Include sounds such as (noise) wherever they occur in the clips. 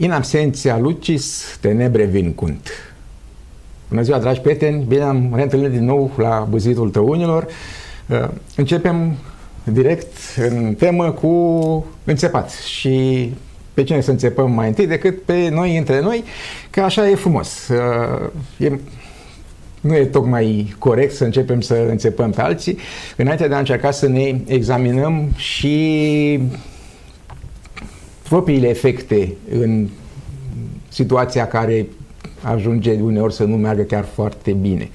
In absenția lucis, tenebre vincunt. Bună ziua, dragi prieteni! Bine am reîntâlnit din nou la Buzitul Tăunilor. Uh, începem direct în temă cu înțepat și pe cine să înțepăm mai întâi decât pe noi între noi, că așa e frumos. Uh, e, nu e tocmai corect să începem să înțepăm pe alții, înainte de a încerca să ne examinăm și propriile efecte în situația care ajunge uneori să nu meargă chiar foarte bine.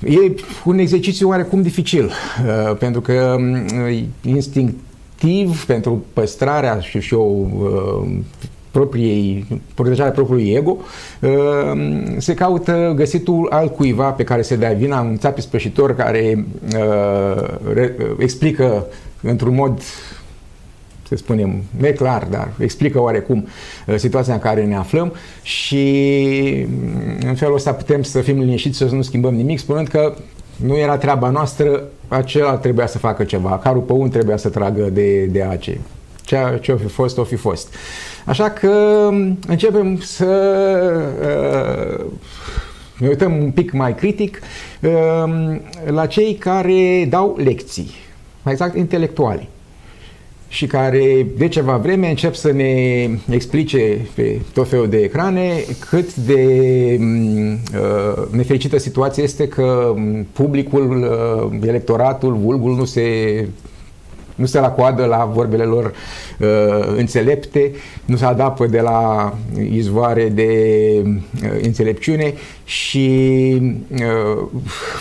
E un exercițiu oarecum dificil, uh, pentru că uh, instinctiv, pentru păstrarea și, și o uh, propriei, protejarea propriului ego, se caută găsitul al cuiva pe care se dea vina, un țapi spășitor care explică într-un mod să spunem, neclar, dar explică oarecum uh, situația în care ne aflăm și mm, în felul ăsta putem să fim liniștiți, să nu schimbăm nimic, spunând că nu era treaba noastră, acela trebuia să facă ceva, carul pe un trebuia să tragă de, de ace. Ce, ce o fi fost, o fi fost. Așa că mm, începem să uh, ne uităm un pic mai critic uh, la cei care dau lecții, mai exact intelectuali și care de ceva vreme încep să ne explice pe tot felul de ecrane cât de mm, uh, nefericită situație este că mm, publicul, uh, electoratul, vulgul nu se nu se la coadă la vorbele lor uh, înțelepte, nu se adapă de la izvoare de uh, înțelepciune și uh,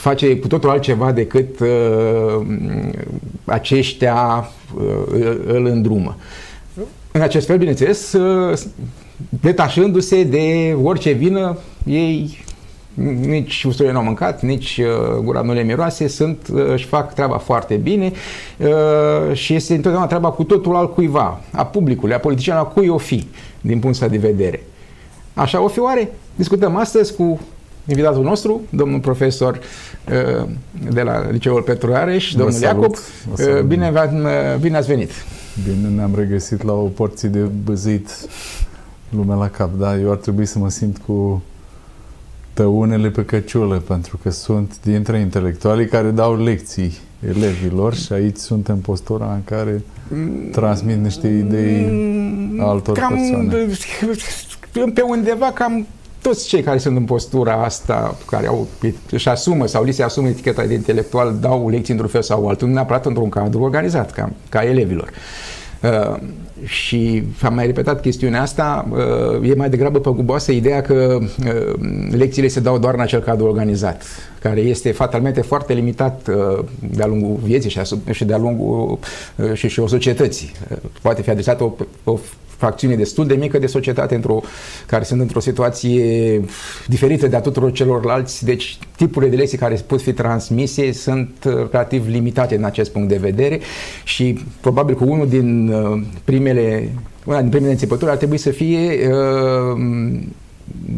face cu totul altceva decât uh, aceștia uh, îl îndrumă. În acest fel, bineînțeles, uh, detașându-se de orice vină, ei nici usturile nu au mâncat, nici uh, gura nu le miroase, sunt, uh, își fac treaba foarte bine uh, și este întotdeauna treaba cu totul al cuiva, a publicului, a politicianului, a cui o fi, din punctul de vedere. Așa o fi oare? Discutăm astăzi cu invitatul nostru, domnul profesor de la Liceul Petru Areș, domnul salut, Iacob. Bine, bine ați venit! Bine ne-am regăsit la o porție de băzit lumea la cap, da? Eu ar trebui să mă simt cu tăunele pe căciulă, pentru că sunt dintre intelectualii care dau lecții elevilor și aici sunt în postura în care transmit niște idei altor cam, persoane. Pe undeva cam toți cei care sunt în postura asta, care au, își asumă sau li se asumă eticheta de intelectual, dau lecții într-un fel sau altul, nu neapărat într-un cadru organizat, ca, ca elevilor. Uh, și am mai repetat chestiunea asta, uh, e mai degrabă păguboasă ideea că uh, lecțiile se dau doar în acel cadru organizat, care este fatalmente foarte limitat uh, de-a lungul vieții și de-a lungul și, și o societății. Poate fi adresată o, o fracțiune destul de mică de societate într-o, care sunt într-o situație diferită de a tuturor celorlalți, deci tipurile de lecții care pot fi transmise sunt relativ limitate în acest punct de vedere și probabil că unul din primele, una din primele înțepături ar trebui să fie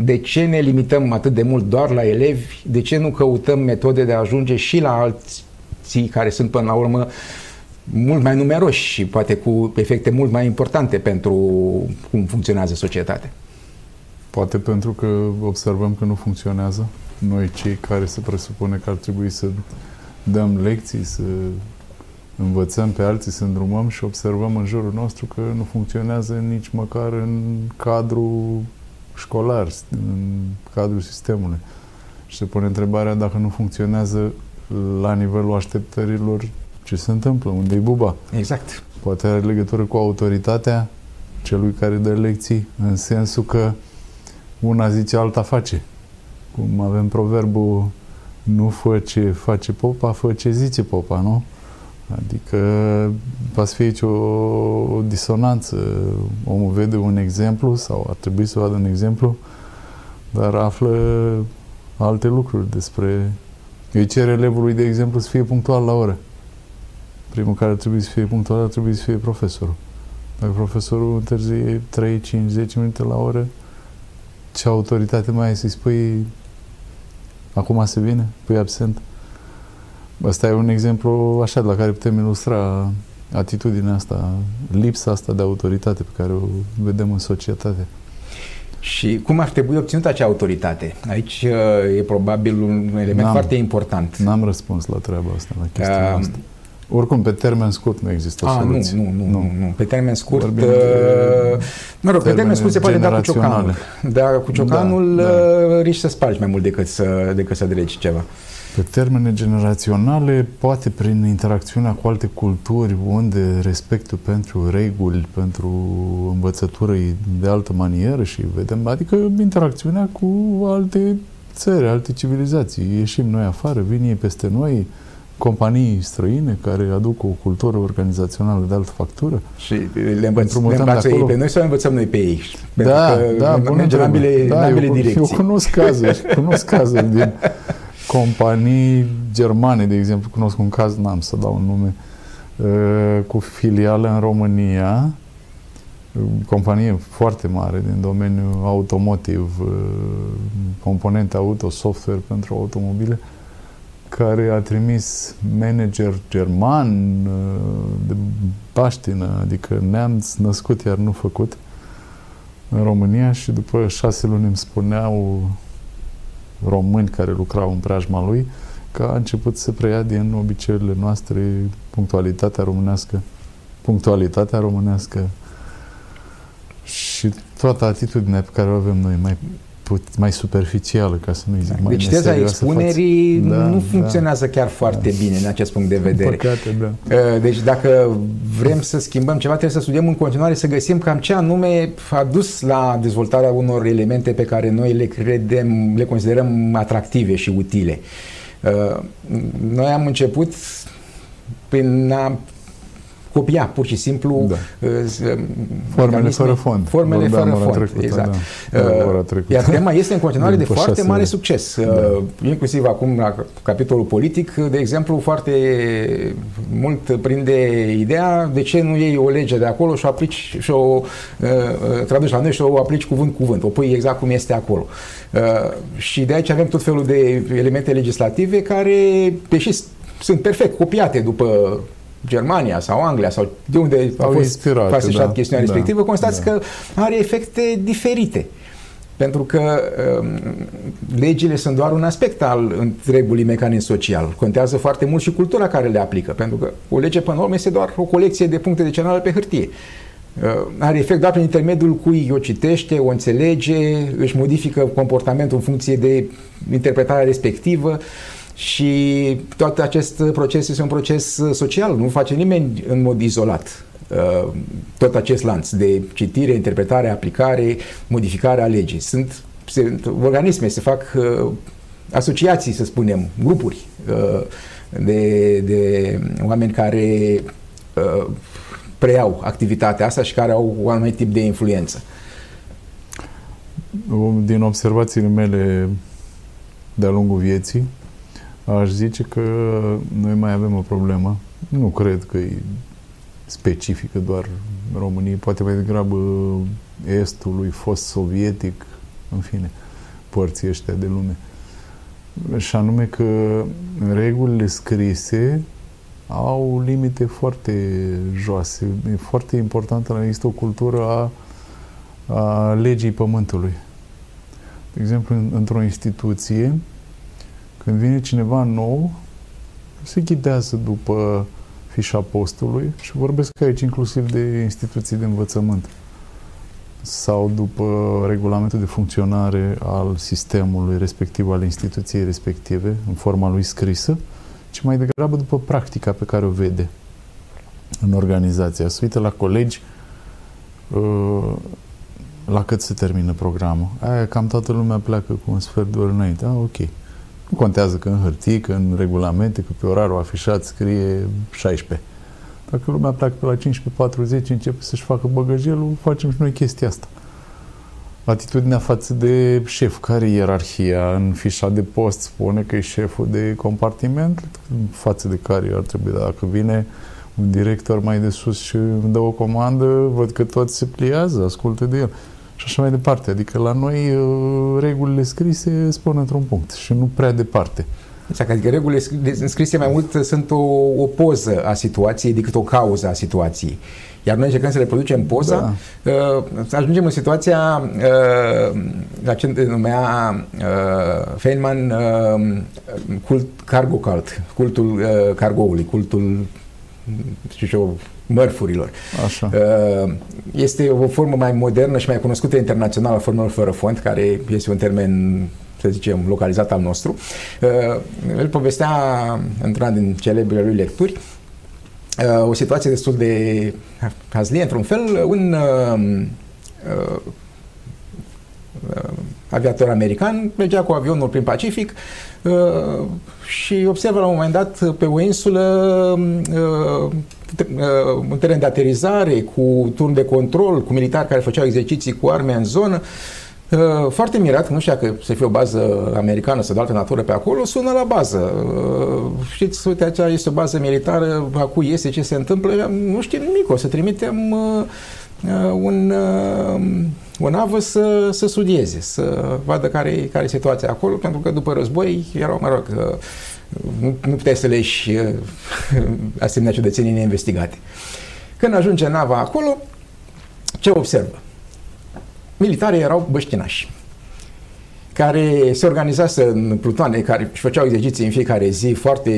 de ce ne limităm atât de mult doar la elevi, de ce nu căutăm metode de a ajunge și la alții care sunt până la urmă mult mai numeroși și poate cu efecte mult mai importante pentru cum funcționează societatea. Poate pentru că observăm că nu funcționează. Noi cei care se presupune că ar trebui să dăm lecții, să învățăm pe alții, să îndrumăm și observăm în jurul nostru că nu funcționează nici măcar în cadrul școlar, în cadrul sistemului. Și se pune întrebarea dacă nu funcționează la nivelul așteptărilor ce se întâmplă, unde e buba. Exact. Poate are legătură cu autoritatea celui care dă lecții, în sensul că una zice, alta face. Cum avem proverbul, nu fă ce face popa, fă ce zice popa, nu? Adică poate fi aici o, o disonanță. Omul vede un exemplu sau ar trebui să vadă un exemplu, dar află alte lucruri despre... Îi cere elevului, de exemplu, să fie punctual la oră primul care ar trebui să fie punctual ar trebui să fie profesorul. Dacă profesorul întârzie 3, 5, 10 minute la oră, ce autoritate mai ai să-i spui acum se vine, pui absent? Asta e un exemplu așa de la care putem ilustra atitudinea asta, lipsa asta de autoritate pe care o vedem în societate. Și cum ar trebui obținută acea autoritate? Aici uh, e probabil un element n-am, foarte important. N-am răspuns la treaba asta, la chestia uh, asta. Oricum, pe termen scurt nu există a, soluție. Nu, nu, nu, nu, nu. Pe termen scurt, uh, de mă rog, pe termen scurt se poate da cu ciocanul. Dar cu ciocanul da, da. Uh, riști să spargi mai mult decât să, decât să dregi ceva. Pe termene generaționale, poate prin interacțiunea cu alte culturi, unde respectul pentru reguli, pentru învățătură e de altă manieră și vedem, adică interacțiunea cu alte țări, alte civilizații. Ieșim noi afară, vin ei peste noi, companii străine care aduc o cultură organizațională de altă factură. Și le, învăț, le învață ei pe noi sau învățăm noi pe ei? Pentru da, că da, mergem în ambele, da, ambele eu, direcții. Eu cunosc cazuri, cunosc cazuri din companii germane, de exemplu, cunosc un caz, n-am să dau un nume, uh, cu filială în România, companie foarte mare din domeniul automotive, uh, componente auto, software pentru automobile, care a trimis manager german uh, de baștină, adică neamț născut iar nu făcut, în România și după șase luni îmi spuneau români care lucrau în preajma lui, că a început să preia din obiceiurile noastre punctualitatea românească, punctualitatea românească și toată atitudinea pe care o avem noi, mai put, mai superficială, ca să nu zic mai Deci teza expunerii da, nu da. funcționează da, chiar foarte da. bine în acest punct de vedere. Păcate, da. Uh, deci dacă vrem să schimbăm ceva, trebuie să studiem în continuare, să găsim cam ce anume a dus la dezvoltarea unor elemente pe care noi le credem, le considerăm atractive și utile. Uh, noi am început prin a copia pur și simplu da. uh, formele fără fond. Formele fără fond, trecută, exact. Da. Uh, Iar tema este în continuare (laughs) de foarte mare succes. Da. Uh, inclusiv acum la capitolul politic, de exemplu, foarte mult prinde ideea de ce nu iei o lege de acolo și o aplici și o uh, uh traduci la noi și o aplici cuvânt cuvânt, o pui exact cum este acolo. Uh, și de aici avem tot felul de elemente legislative care, deși sunt perfect copiate după Germania sau Anglia sau de unde a fost clasificat da, chestiunea da, respectivă, constați da. că are efecte diferite. Pentru că um, legile sunt doar un aspect al întregului mecanism social. Contează foarte mult și cultura care le aplică. Pentru că o lege, până la urmă, este doar o colecție de puncte de cenală pe hârtie. Uh, are efect doar prin intermediul cui o citește, o înțelege, își modifică comportamentul în funcție de interpretarea respectivă. Uh, și tot acest proces este un proces social, nu face nimeni în mod izolat uh, tot acest lanț de citire, interpretare, aplicare, modificare a legii. Sunt, sunt organisme, se fac uh, asociații, să spunem, grupuri uh, de, de oameni care preiau activitatea asta și care au un anumit tip de influență. Din observațiile mele de-a lungul vieții, aș zice că noi mai avem o problemă. Nu cred că e specifică doar României, poate mai degrabă estului, fost sovietic, în fine, părții ăștia de lume. Și anume că regulile scrise au limite foarte joase. E foarte importantă, există o cultură a, a legii pământului. De exemplu, într-o instituție, când vine cineva nou, se ghidează după fișa postului și vorbesc aici inclusiv de instituții de învățământ sau după regulamentul de funcționare al sistemului respectiv, al instituției respective, în forma lui scrisă, ci mai degrabă după practica pe care o vede în organizația. Se uită la colegi uh, la cât se termină programul. Aia cam toată lumea pleacă cu un sfert de oră înainte. Ah, ok. Nu contează că în hârtii, că în regulamente, că pe orarul afișat scrie 16. Dacă lumea pleacă pe la 15.40, începe să-și facă băgăjelul, facem și noi chestia asta. Atitudinea față de șef, care e ierarhia în fișa de post, spune că e șeful de compartiment, față de care ar trebui, dacă vine un director mai de sus și îmi dă o comandă, văd că toți se pliază, ascultă de el și așa mai departe. Adică la noi uh, regulile scrise spun într-un punct și nu prea departe. Exact, adică regulile înscrise mai mult sunt o, o poză a situației decât o cauză a situației. Iar noi încercăm să reproducem poza, da. uh, ajungem în situația uh, la ce numea uh, Feynman uh, cult, cargo cult, cultul uh, cargoului, cultul știu eu, mărfurilor. Așa. Uh, este o formă mai modernă și mai cunoscută internațional a formelor fără fond, care este un termen să zicem, localizat al nostru. Uh, el povestea într-una din celebrele lui lecturi uh, o situație destul de hazlie, într-un fel, un aviator american mergea cu avionul prin Pacific și observă la un moment dat pe o insulă un teren de aterizare cu turn de control, cu militari care făceau exerciții cu arme în zonă. Uh, foarte mirat, nu știa că să fie o bază americană sau de altă natură pe acolo, sună la bază. Uh, știți, uite, aceea este o bază militară, acu iese, ce se întâmplă, nu știm nimic, o să trimitem uh, un, o navă să, să studieze, să vadă care, care e situația acolo, pentru că după război erau, mă rog, nu, nu puteai să le ieși (laughs) asemenea ciudățenii neinvestigate. Când ajunge nava acolo, ce observă? militarii erau băștinași care se organizase în plutoane, care își făceau exerciții în fiecare zi foarte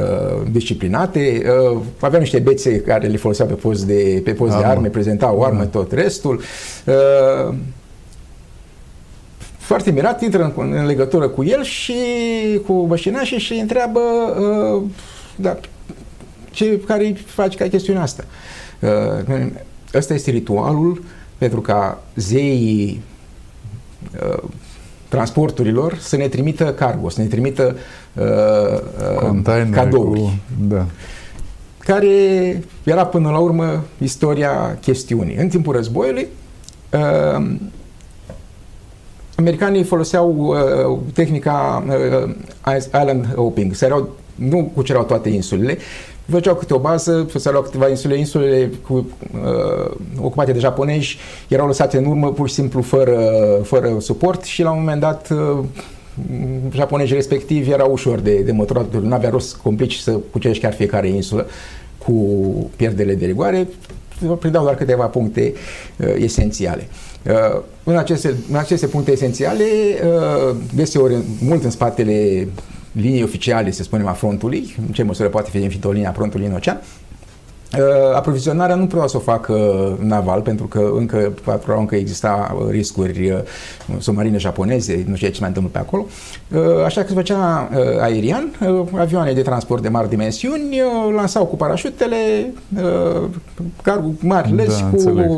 uh, disciplinate, uh, aveau niște bețe care le foloseau pe post de, pe post de arme, prezentau arme, tot restul. Uh, foarte mirat, intră în, în legătură cu el și cu băștinașii și îi întreabă uh, da, ce, care faci ca chestiunea asta. Uh, ăsta este ritualul uh, pentru ca zeii uh, transporturilor să ne trimită cargo, să ne trimită uh, uh, cadouri. Cu, da. Care era până la urmă istoria chestiunii. În timpul războiului, uh, americanii foloseau uh, tehnica uh, island hopping, se erau, nu cucereau toate insulele, făceau câte o bază, se luau câteva insule, insulele cu, uh, ocupate de japonezi erau lăsate în urmă pur și simplu fără, fără suport și la un moment dat uh, japonezii respectivi erau ușor de, de măturat, nu avea rost complici să cucerești chiar fiecare insulă cu pierdele de rigoare, prindeau doar câteva puncte uh, esențiale. Uh, în, aceste, în aceste puncte esențiale, uh, deseori mult în spatele linii oficiale, să spunem, a frontului, în ce măsură poate fi înfită o linie a frontului în ocean, Uh, aprovizionarea nu putea să o facă naval, pentru că încă, încă exista riscuri uh, submarine japoneze, nu știu ce mai întâmplă pe acolo. Uh, așa că se făcea aerian, avioane de transport de mari dimensiuni, lansau cu parașutele, cargo mari, lăzi da, cu înțeleg.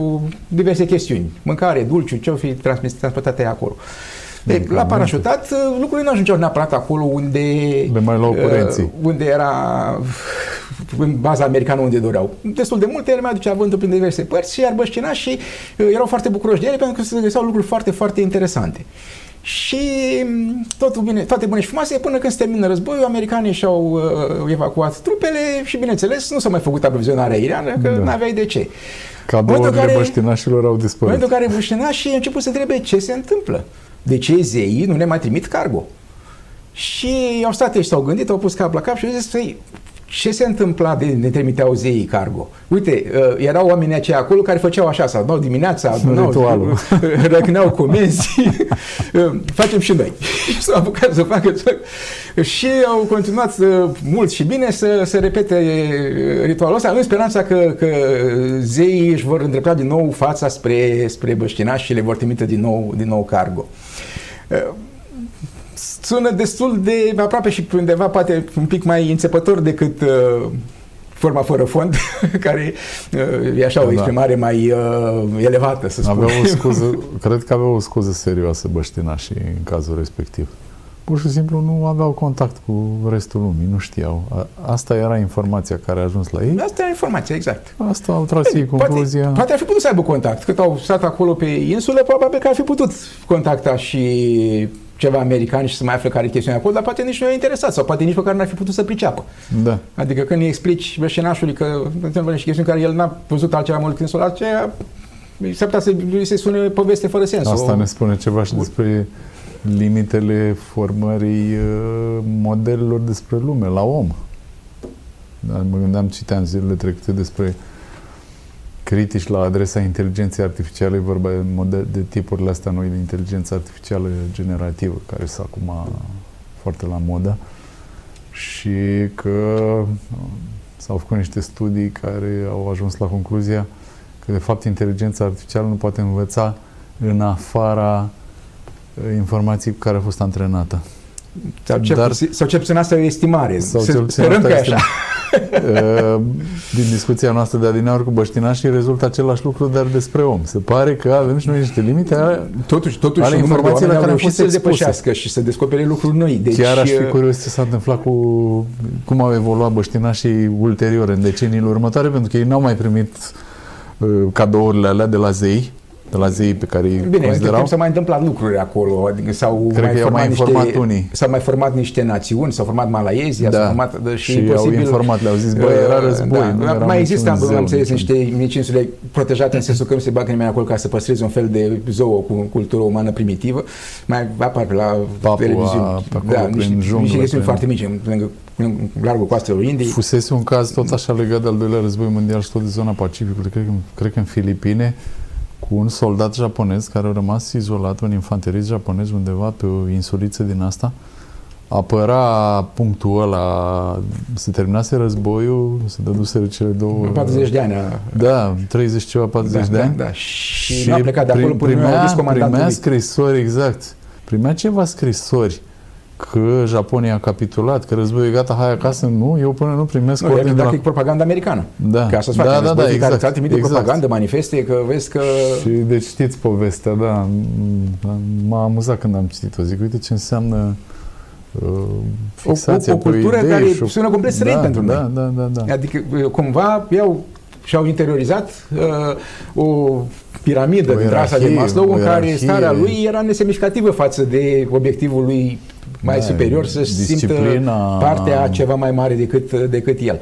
diverse chestiuni, mâncare, dulciu, ce-o fi transportate acolo. De, la parașutat lucrurile nu ajungeau neapărat acolo unde, de mai luau uh, unde era în baza americană unde doreau. Destul de multe, ele mai aducea vântul prin diverse părți și iar băștinașii uh, erau foarte bucuroși de ele pentru că se găseau lucruri foarte, foarte interesante. Și mm, totul bine, toate bune și frumoase până când se termină războiul, americanii și-au uh, evacuat trupele și, bineînțeles, nu s-a mai făcut aprovizionarea aeriană, că da. n-aveai de ce. Cadourile care, băștinașilor au dispărut. În momentul în care băștinașii au început să întrebe ce se întâmplă. De ce zeii nu ne mai trimit cargo? Și au stat și s-au gândit, au pus cap la cap și au zis, păi, ce se întâmpla de ne trimiteau zeii cargo? Uite, uh, erau oamenii aceia acolo care făceau așa, să adunau dimineața, (laughs) adunau, (laughs) răcneau comenzi, (laughs) uh, facem și noi. Și s-au apucat să facă și au continuat uh, mult și bine să, să repete uh, ritualul ăsta în speranța că, că zeii își vor îndrepta din nou fața spre, spre băștinași și le vor trimite din nou, din nou cargo. Uh, sună destul de aproape și undeva poate un pic mai înțepător decât uh, forma fără fond, (laughs) care uh, e așa o da. exprimare mai uh, elevată, să spunem. Avea (laughs) o scuză, cred că avea o scuză serioasă băștinașii în cazul respectiv. Pur și simplu nu aveau contact cu restul lumii, nu știau. Asta era informația care a ajuns la ei. Asta era informația, exact. Asta au tras ei concluzia. Poate, poate ar fi putut să aibă contact. Cât au stat acolo pe insulă, probabil că ar fi putut contacta și ceva american și să mai afle care e chestiunea acolo, dar poate nici nu e interesat sau poate nici măcar n-ar fi putut să priceapă. Da. Adică când îi explici veșenașului că întâmplă niște chestiuni care el n-a văzut altceva mult când solar, aceea s-ar putea să lui se sune poveste fără sens. Asta o... ne spune ceva și despre limitele formării uh, modelelor despre lume, la om. Dar mă gândeam, citeam zilele trecute despre critici la adresa inteligenței artificiale, vorba de, model, de tipurile astea noi de inteligență artificială generativă, care sunt acum foarte la modă și că s-au făcut niște studii care au ajuns la concluzia că de fapt inteligența artificială nu poate învăța în afara uh, informației cu care a fost antrenată. Sau cel, Dar, puțin, sau cel puțin asta e o estimare. Sau cel puțin asta că așa. (laughs) Uh, din discuția noastră de adineauri cu băștinașii rezultă același lucru, dar despre om. Se pare că avem și noi niște limite ale, totuși, totuși ale informației la care au fost să depășească și să descopere lucruri noi. Deci, Chiar aș fi uh, curios ce s-a întâmplat cu cum au evoluat băștinașii ulterior, în deceniile următoare, pentru că ei n-au mai primit uh, cadourile alea de la zei, de la zei pe care îi Bine, considerau. Bine, s-au mai întâmplat lucruri acolo, adică s-au Cred mai, că format mai informat niște, unii. S-au mai format niște națiuni, s-au format Malaezia, da. s-au format și, și posibil, au informat, le-au zis, bă, era război. Da, nu era mai există, am, am înțeles, niște mici insule protejate în sensul că nu se bagă nimeni acolo ca să păstreze un fel de zoo cu cultură umană primitivă. Mai apar pe la Papua, televiziune. Pe acolo, da, niște, junglă, niște foarte mici, lângă în largul coastelor Indiei. Fusese un caz tot așa legat de al doilea război mondial și tot de zona Pacificului, cred că, cred că în Filipine, cu un soldat japonez care a rămas izolat, un infanterist japonez undeva pe o insuliță din asta, apăra punctul ăla, se terminase războiul, se dăduseră cele două... 40 de ani. Da, 30 ceva, 40 da, de da, ani. Da, și, și nu a plecat de acolo până primea, primea scrisori, exact. Primea ceva scrisori că Japonia a capitulat, că războiul e gata, hai acasă, nu, eu până nu primesc nu, ordine de la... propaganda americană. Da, că așa da, da, da, da, exact, care trimite exact. propagandă, manifeste, că vezi că... Și deci știți povestea, da, m-a amuzat când am citit-o, zic, uite ce înseamnă uh, fixația o, o, o cultură idei care și... sună complet străin da, pentru da, noi. Da, da, da. Adică cumva iau și-au interiorizat uh, o piramidă din trasa de Maslow în care starea lui era nesemnificativă față de obiectivul lui mai da, superior să-și simtă partea ceva mai mare decât, decât el.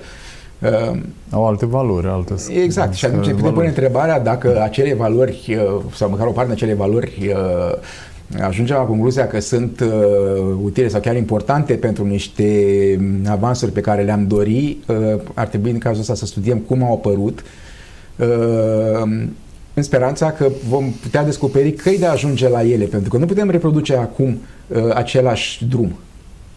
Uh, Au alte valori, alte Exact. Și atunci putem pune întrebarea dacă acele valori, uh, sau măcar o parte din acele valori, uh, ajungem la concluzia că sunt uh, utile sau chiar importante pentru niște avansuri pe care le-am dori, uh, ar trebui în cazul ăsta să studiem cum au apărut, uh, în speranța că vom putea descoperi căi de a ajunge la ele, pentru că nu putem reproduce acum uh, același drum.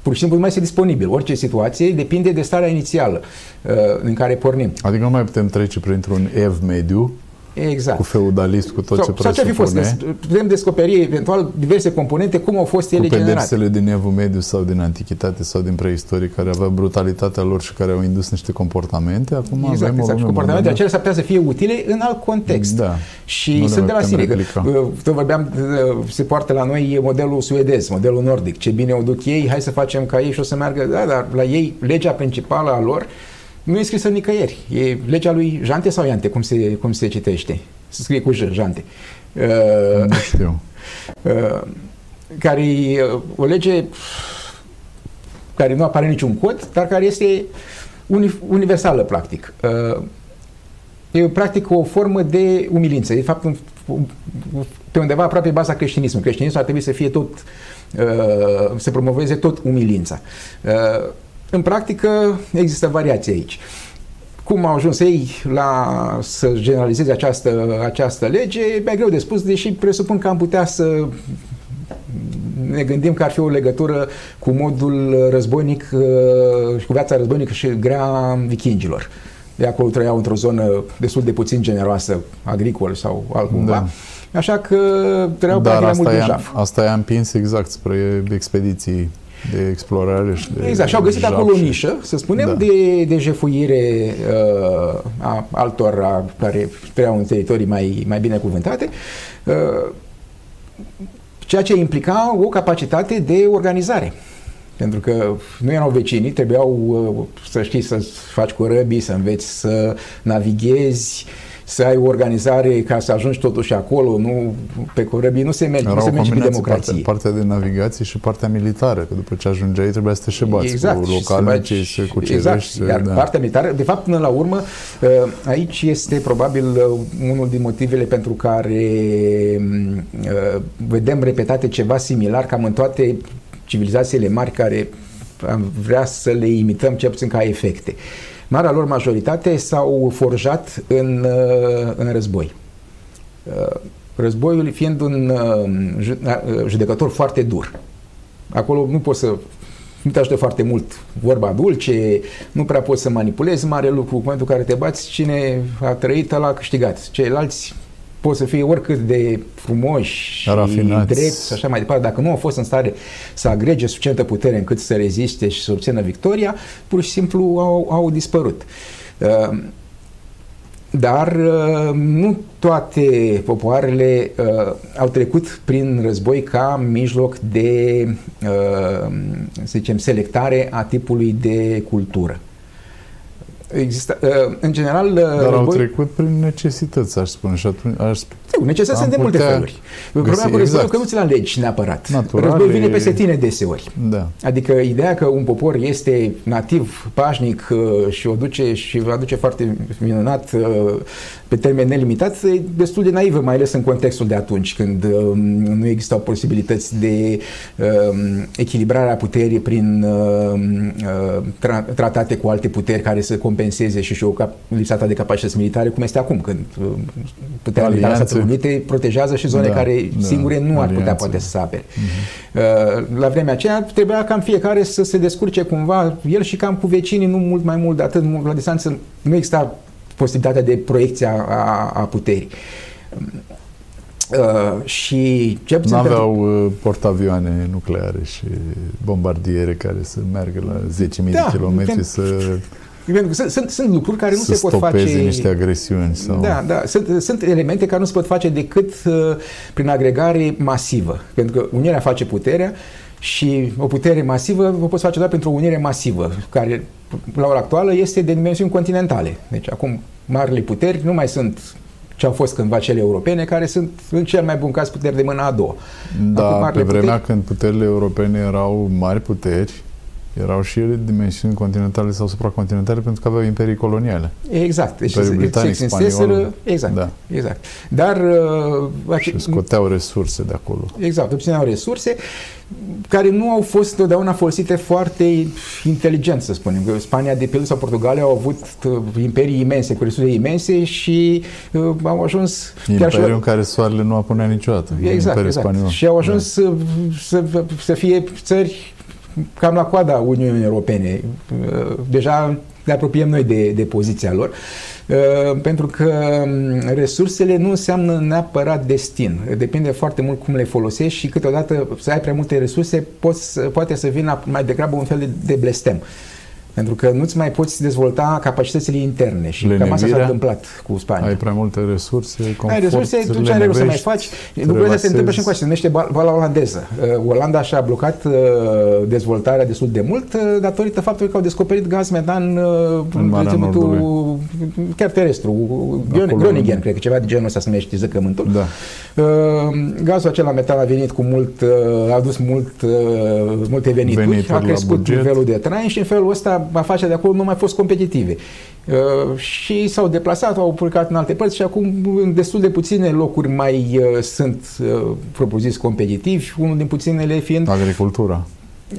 Pur și simplu nu mai este disponibil. Orice situație depinde de starea inițială uh, în care pornim. Adică nu mai putem trece printr-un ev mediu, Exact. Cu feudalism, cu tot sau, ce presupune. Sau ce fi fost? Putem descoperi eventual diverse componente, cum au fost ele generate. Cu pedepsele din Evul Mediu sau din Antichitate sau din preistorie, care aveau brutalitatea lor și care au indus niște comportamente. Acum exact, avem exact. Și comportamentele acelea s-ar putea să fie utile în alt context. Da. Și nu sunt de la sine. Că, uh, vorbeam, uh, se poartă la noi modelul suedez, modelul nordic. Ce bine o duc ei, hai să facem ca ei și o să meargă. Da, dar la ei, legea principală a lor nu e scrisă nicăieri. E legea lui Jante sau Iante, cum se, cum se citește? Se scrie cu J, Jante. Uh, nu știu. (laughs) Uh, care e uh, o lege care nu apare niciun cod, dar care este uni, universală, practic. Uh, e practic o formă de umilință. E, de fapt, un, pe undeva aproape baza creștinismului. Creștinismul ar trebui să fie tot, uh, să promoveze tot umilința. Uh, în practică există variații aici. Cum au ajuns ei la să generalizeze această, această lege, e mai greu de spus, deși presupun că am putea să ne gândim că ar fi o legătură cu modul războinic uh, și cu viața războinică și grea vikingilor. De acolo trăiau într-o zonă destul de puțin generoasă, agricol sau altcumva. Da. Așa că trăiau Dar asta, mult i-a, asta i-a împins exact spre expediții de explorare și de Exact, și au găsit acolo o nișă, să spunem, da. de, de jefuire uh, a altor a, care trăiau în teritorii mai, mai bine cuvântate, uh, ceea ce implica o capacitate de organizare. Pentru că nu erau vecinii, trebuiau uh, să știi să faci corăbii, să înveți să navighezi să ai o organizare ca să ajungi totuși acolo, nu pe corăbii, nu se merge, nu se merge cu democrație. Partea, partea de navigație și partea militară, că după ce ajungeai trebuia să te șebați exact, cu localnicii, să cucerești. Exact, iar da. partea militară, de fapt, până la urmă, uh, aici este probabil uh, unul din motivele pentru care uh, vedem repetate ceva similar cam în toate civilizațiile mari care am vrea să le imităm cel puțin ca efecte. Marea lor majoritate s-au forjat în, uh, în război. Uh, războiul fiind un uh, judecător foarte dur. Acolo nu poți să nu te ajută foarte mult vorba dulce, nu prea poți să manipulezi mare lucru, în momentul în care te bați, cine a trăit, ăla a câștigat. Ceilalți pot să fie oricât de frumoși Rafinați. drept și așa mai departe, dacă nu au fost în stare să agrege suficientă putere încât să reziste și să obțină victoria, pur și simplu au, au dispărut. Uh, dar uh, nu toate popoarele uh, au trecut prin război ca mijloc de, să zicem, selectare a tipului de cultură. Există, uh, în general... Uh, Dar război... au trecut prin necesități, aș spune. Și atunci, aș... necesități sunt de multe feluri. Problema cu războiul exact. că nu ți-l alegi neapărat. Natural, războiul vine peste tine deseori. Da. Adică ideea că un popor este nativ, pașnic uh, și o duce și va duce foarte minunat pe termen nelimitat e destul de naivă, mai ales în contextul de atunci, când uh, nu existau posibilități de uh, echilibrare a puterii prin uh, uh, tra- tratate cu alte puteri care să compenseze și și o cap- lipsa de capacități militare, cum este acum, când uh, puterea militară Statelor Unite protejează și zone da, care da, singure nu ar putea poate să apere. Uh-huh. Uh, la vremea aceea trebuia cam fiecare să se descurce cumva, el și cam cu vecinii, nu mult mai mult de atât, la distanță nu exista posibilitatea de proiecție a, a puterii. Uh, și ce Nu aveau pentru... Uh, portavioane nucleare și bombardiere care să meargă la 10.000 da, de kilometri să pentru că sunt, sunt, sunt lucruri care nu se pot face... niște agresiuni. Sau... Da, da. Sunt, sunt elemente care nu se pot face decât uh, prin agregare masivă. Pentru că unirea face puterea și o putere masivă o poți face doar pentru o unire masivă, care la ora actuală este de dimensiuni continentale. Deci acum marile puteri nu mai sunt ce au fost cândva cele europene, care sunt în cel mai bun caz puteri de mâna a doua. Da, pe vremea puteri... când puterile europene erau mari puteri, erau și ele dimensiuni continentale sau supracontinentale pentru că aveau imperii coloniale. Exact. Deci Imperiul Britanic, spaniol. Exact, da. exact. Dar... Uh, și scoteau resurse de acolo. Exact, obțineau resurse care nu au fost întotdeauna folosite foarte inteligent, să spunem. Spania, de pildă, sau Portugalia au avut uh, imperii imense, cu resurse imense și uh, au ajuns... Imperiul chiar în care soarele nu apunea niciodată. Exact, exact. Spaniol. Și au ajuns da. să, să, să fie țări cam la coada Uniunii Europene. Uh, deja ne apropiem noi de, de poziția lor, uh, pentru că um, resursele nu înseamnă neapărat destin. Depinde foarte mult cum le folosești și câteodată să ai prea multe resurse poți, poate să vină mai degrabă un fel de, de blestem. Pentru că nu-ți mai poți dezvolta capacitățile interne și Lenevirea, cam asta s-a întâmplat cu Spania. Ai prea multe resurse, confort, Ai resurse, tu ce ai să mai faci. Lucrurile astea se întâmplă și în coace, se numește bala olandeză. Uh, Olanda și-a blocat uh, dezvoltarea destul de mult uh, datorită faptului că au descoperit gaz metan în Marea chiar terestru. Groningen, cred că ceva de genul ăsta se numește zăcământul. Da. Gazul acela metan a venit cu mult, a adus mult, multe venituri, venituri a crescut nivelul de trai și în felul ăsta afacerea de acolo nu mai fost competitive. Uh, și s-au deplasat, au plecat în alte părți și acum în destul de puține locuri mai uh, sunt uh, propoziți competitivi, unul din puținele fiind... Agricultura.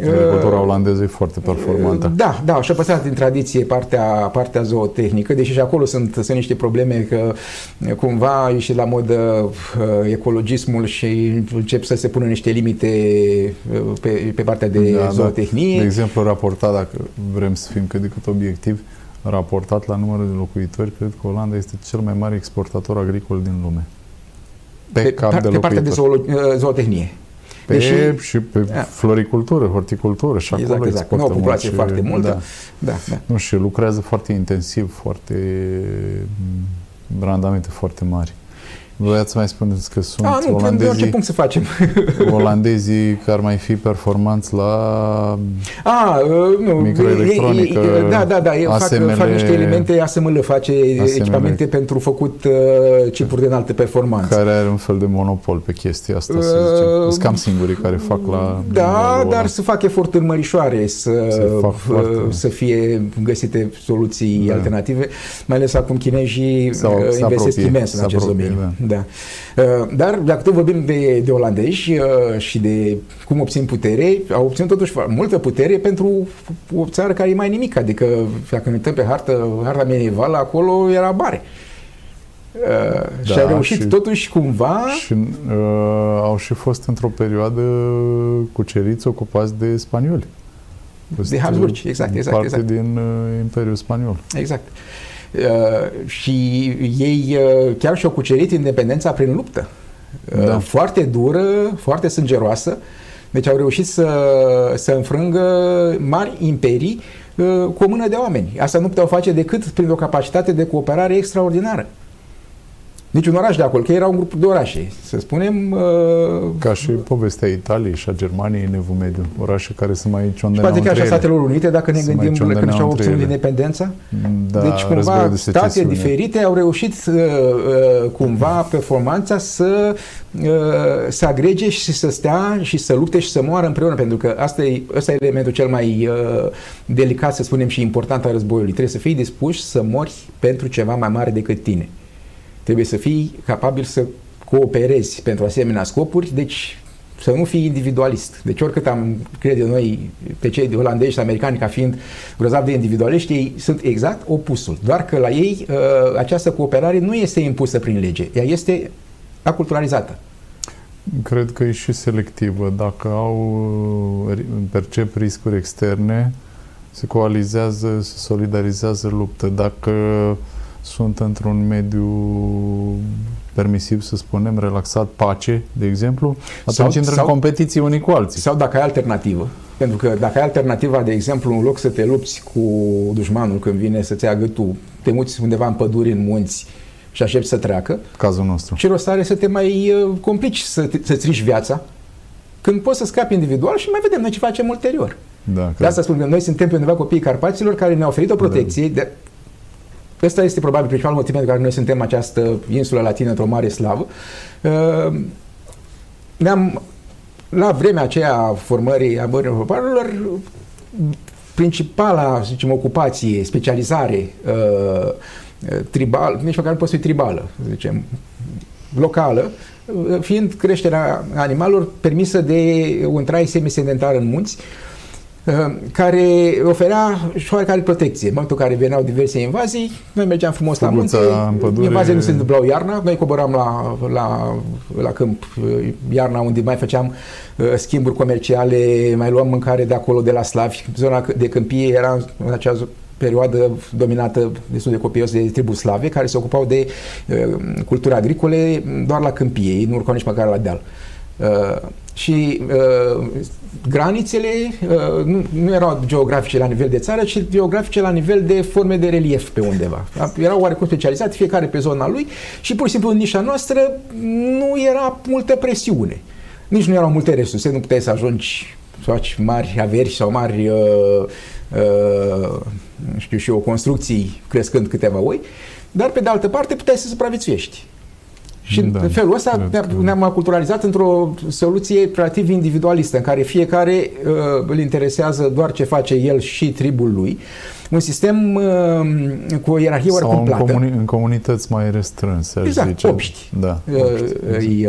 Agricultura olandeză e foarte performantă. Da, da, și-a păstrat din tradiție partea, partea zootehnică, deși și acolo sunt, sunt niște probleme că cumva e și la modă uh, ecologismul și încep să se pună niște limite pe, pe partea de da, zootehnie. Da. De exemplu, raportat, dacă vrem să fim cât de cât obiectivi, raportat la numărul de locuitori, cred că Olanda este cel mai mare exportator agricol din lume. Pe, pe cap de, pe partea de zootehnie. Pe, Deși, și pe da. floricultură, horticultură și exact, acolo exact. Nu o populație și, foarte multă. Da. Da, da. Nu, și lucrează foarte intensiv, foarte randamente foarte mari. Voiați să mai spuneți că sunt A, nu, olandezii, de orice punct să facem. (laughs) olandezii care ar mai fi performanți la A, uh, nu, microelectronică, e, e, da, da, da, e, ASML, fac, fac niște elemente, ASML face ASML. echipamente pentru făcut uh, chipuri de înaltă performanță. care are un fel de monopol pe chestia asta, să Uh, zicem. Sunt cam singurii care fac la Da, nivelul dar ăla. să fac eforturi mărișoare să, Se fac foarte- uh, să fie găsite soluții Da. alternative, mai ales acum chinezii Sau- uh, se investesc apropie, imens în se acest apropie, domeniu. Da. Uh, Dar dacă tot vorbim de, de olandezi uh, și de cum obțin putere, au obținut totuși multă putere pentru o țară care e mai nimic. Adică, dacă ne uităm pe hartă, harta medievală, acolo era bare. Uh, și Da, au reușit și- totuși cumva Și uh, au și fost într-o perioadă cuceriți, ocupați de spanioli. De Habsburgi, exact, exact, Parte exact. din uh, Imperiul Spaniol. Exact. Uh, și ei uh, chiar și-au cucerit independența prin luptă. Uh, Da. Foarte dură, foarte sângeroasă. Deci au reușit să, să înfrângă mari imperii uh, cu o mână de oameni. Asta nu puteau face decât prin o capacitate de cooperare extraordinară. Niciun oraș de acolo, că era un grup de orașe, să spunem. Uh, Ca și povestea Italiei și a Germaniei în Evul Mediu, orașe care sunt mai și ciondeneau poate chiar și a între ele. Statelor Unite, dacă ne Sunt mai gândim când ciondeneau și-au între obținut ele. independența. Da, deci războiul cumva de state secesiune. diferite au reușit uh, uh, cumva performanța să uh, să agrege și să stea și să lupte și să moară împreună, pentru că asta e, asta e elementul cel mai uh, delicat, să spunem, și important al războiului. Trebuie să fii dispus să mori pentru ceva mai mare decât tine. Trebuie să fii capabil să cooperezi pentru asemenea scopuri, deci să nu fii individualist. Deci oricât am crede noi pe cei de olandezi și americani ca fiind grozavi de individualiști, ei sunt exact opusul. Doar că la ei uh, această cooperare nu este impusă prin lege, ea este aculturalizată. Cred că e și selectivă. Dacă au uh, ri- percep riscuri externe, se coalizează, se solidarizează luptă. Dacă sunt într-un mediu permisiv, să spunem, relaxat, pace, de exemplu, atunci Sau- intră sau- în competiții unii cu alții. Sau dacă ai alternativă. Pentru că dacă ai alternativa, de exemplu, în loc să te lupți cu dușmanul când vine să-ți ia gâtul, te muți undeva în păduri, în munți și aștepți să treacă, Cazul nostru. ce rost are să te mai uh, complici, să te, să-ți riști viața, când poți să scapi individual și mai vedem noi ce facem ulterior. Da, De cred. asta spun că noi suntem pe undeva copiii Carpaților care ne-au oferit o protecție. De... Ăsta este probabil principalul motiv pentru care noi suntem această insulă latină într-o mare slavă. Uh, Ne-am, la vremea aceea a formării a bărilor popoarelor, principala, să zicem, ocupație, specializare uh, tribal, nici măcar nu poate fi tribală, să zicem, locală, uh, fiind creșterea animalelor permisă de un trai semisedentar în munți, uh, care oferea și oarecare protecție. În momentul în care veneau diverse invazii, noi mergeam frumos la munte, Fuguța în pădure. invaziile nu se întâmplau iarna, noi coboram la, la, la câmp uh, iarna unde mai făceam uh, schimburi comerciale, mai luam mâncare de acolo, de la slavi. Zona de câmpie era în acea zo- perioadă dominată destul de copios de triburi slave care se ocupau de uh, culturi agricole doar la câmpie, ei nu urcau nici măcar la deal. Uh, și uh, granițele uh, nu, nu erau geografice la nivel de țară, ci geografice la nivel de forme de relief pe undeva. Erau oarecum specializate, fiecare pe zona lui și pur și simplu în nișa noastră nu era multă presiune. Nici nu erau multe resurse, nu puteai să ajungi să faci mari averi sau mari uh, uh, știu și eu, construcții crescând câteva oi, dar pe de altă parte puteai să supraviețuiești. Și Da, în felul ăsta cred ne- că- ne-am aculturalizat într-o soluție relativ individualistă, în care fiecare uh, îl interesează doar ce face el și tribul lui. Un sistem uh, cu o ierarhie Sau oarecum în, plată. comuni- în comunități mai restrânse, aș Exact, zice. obști. Da, Uh, obști. e,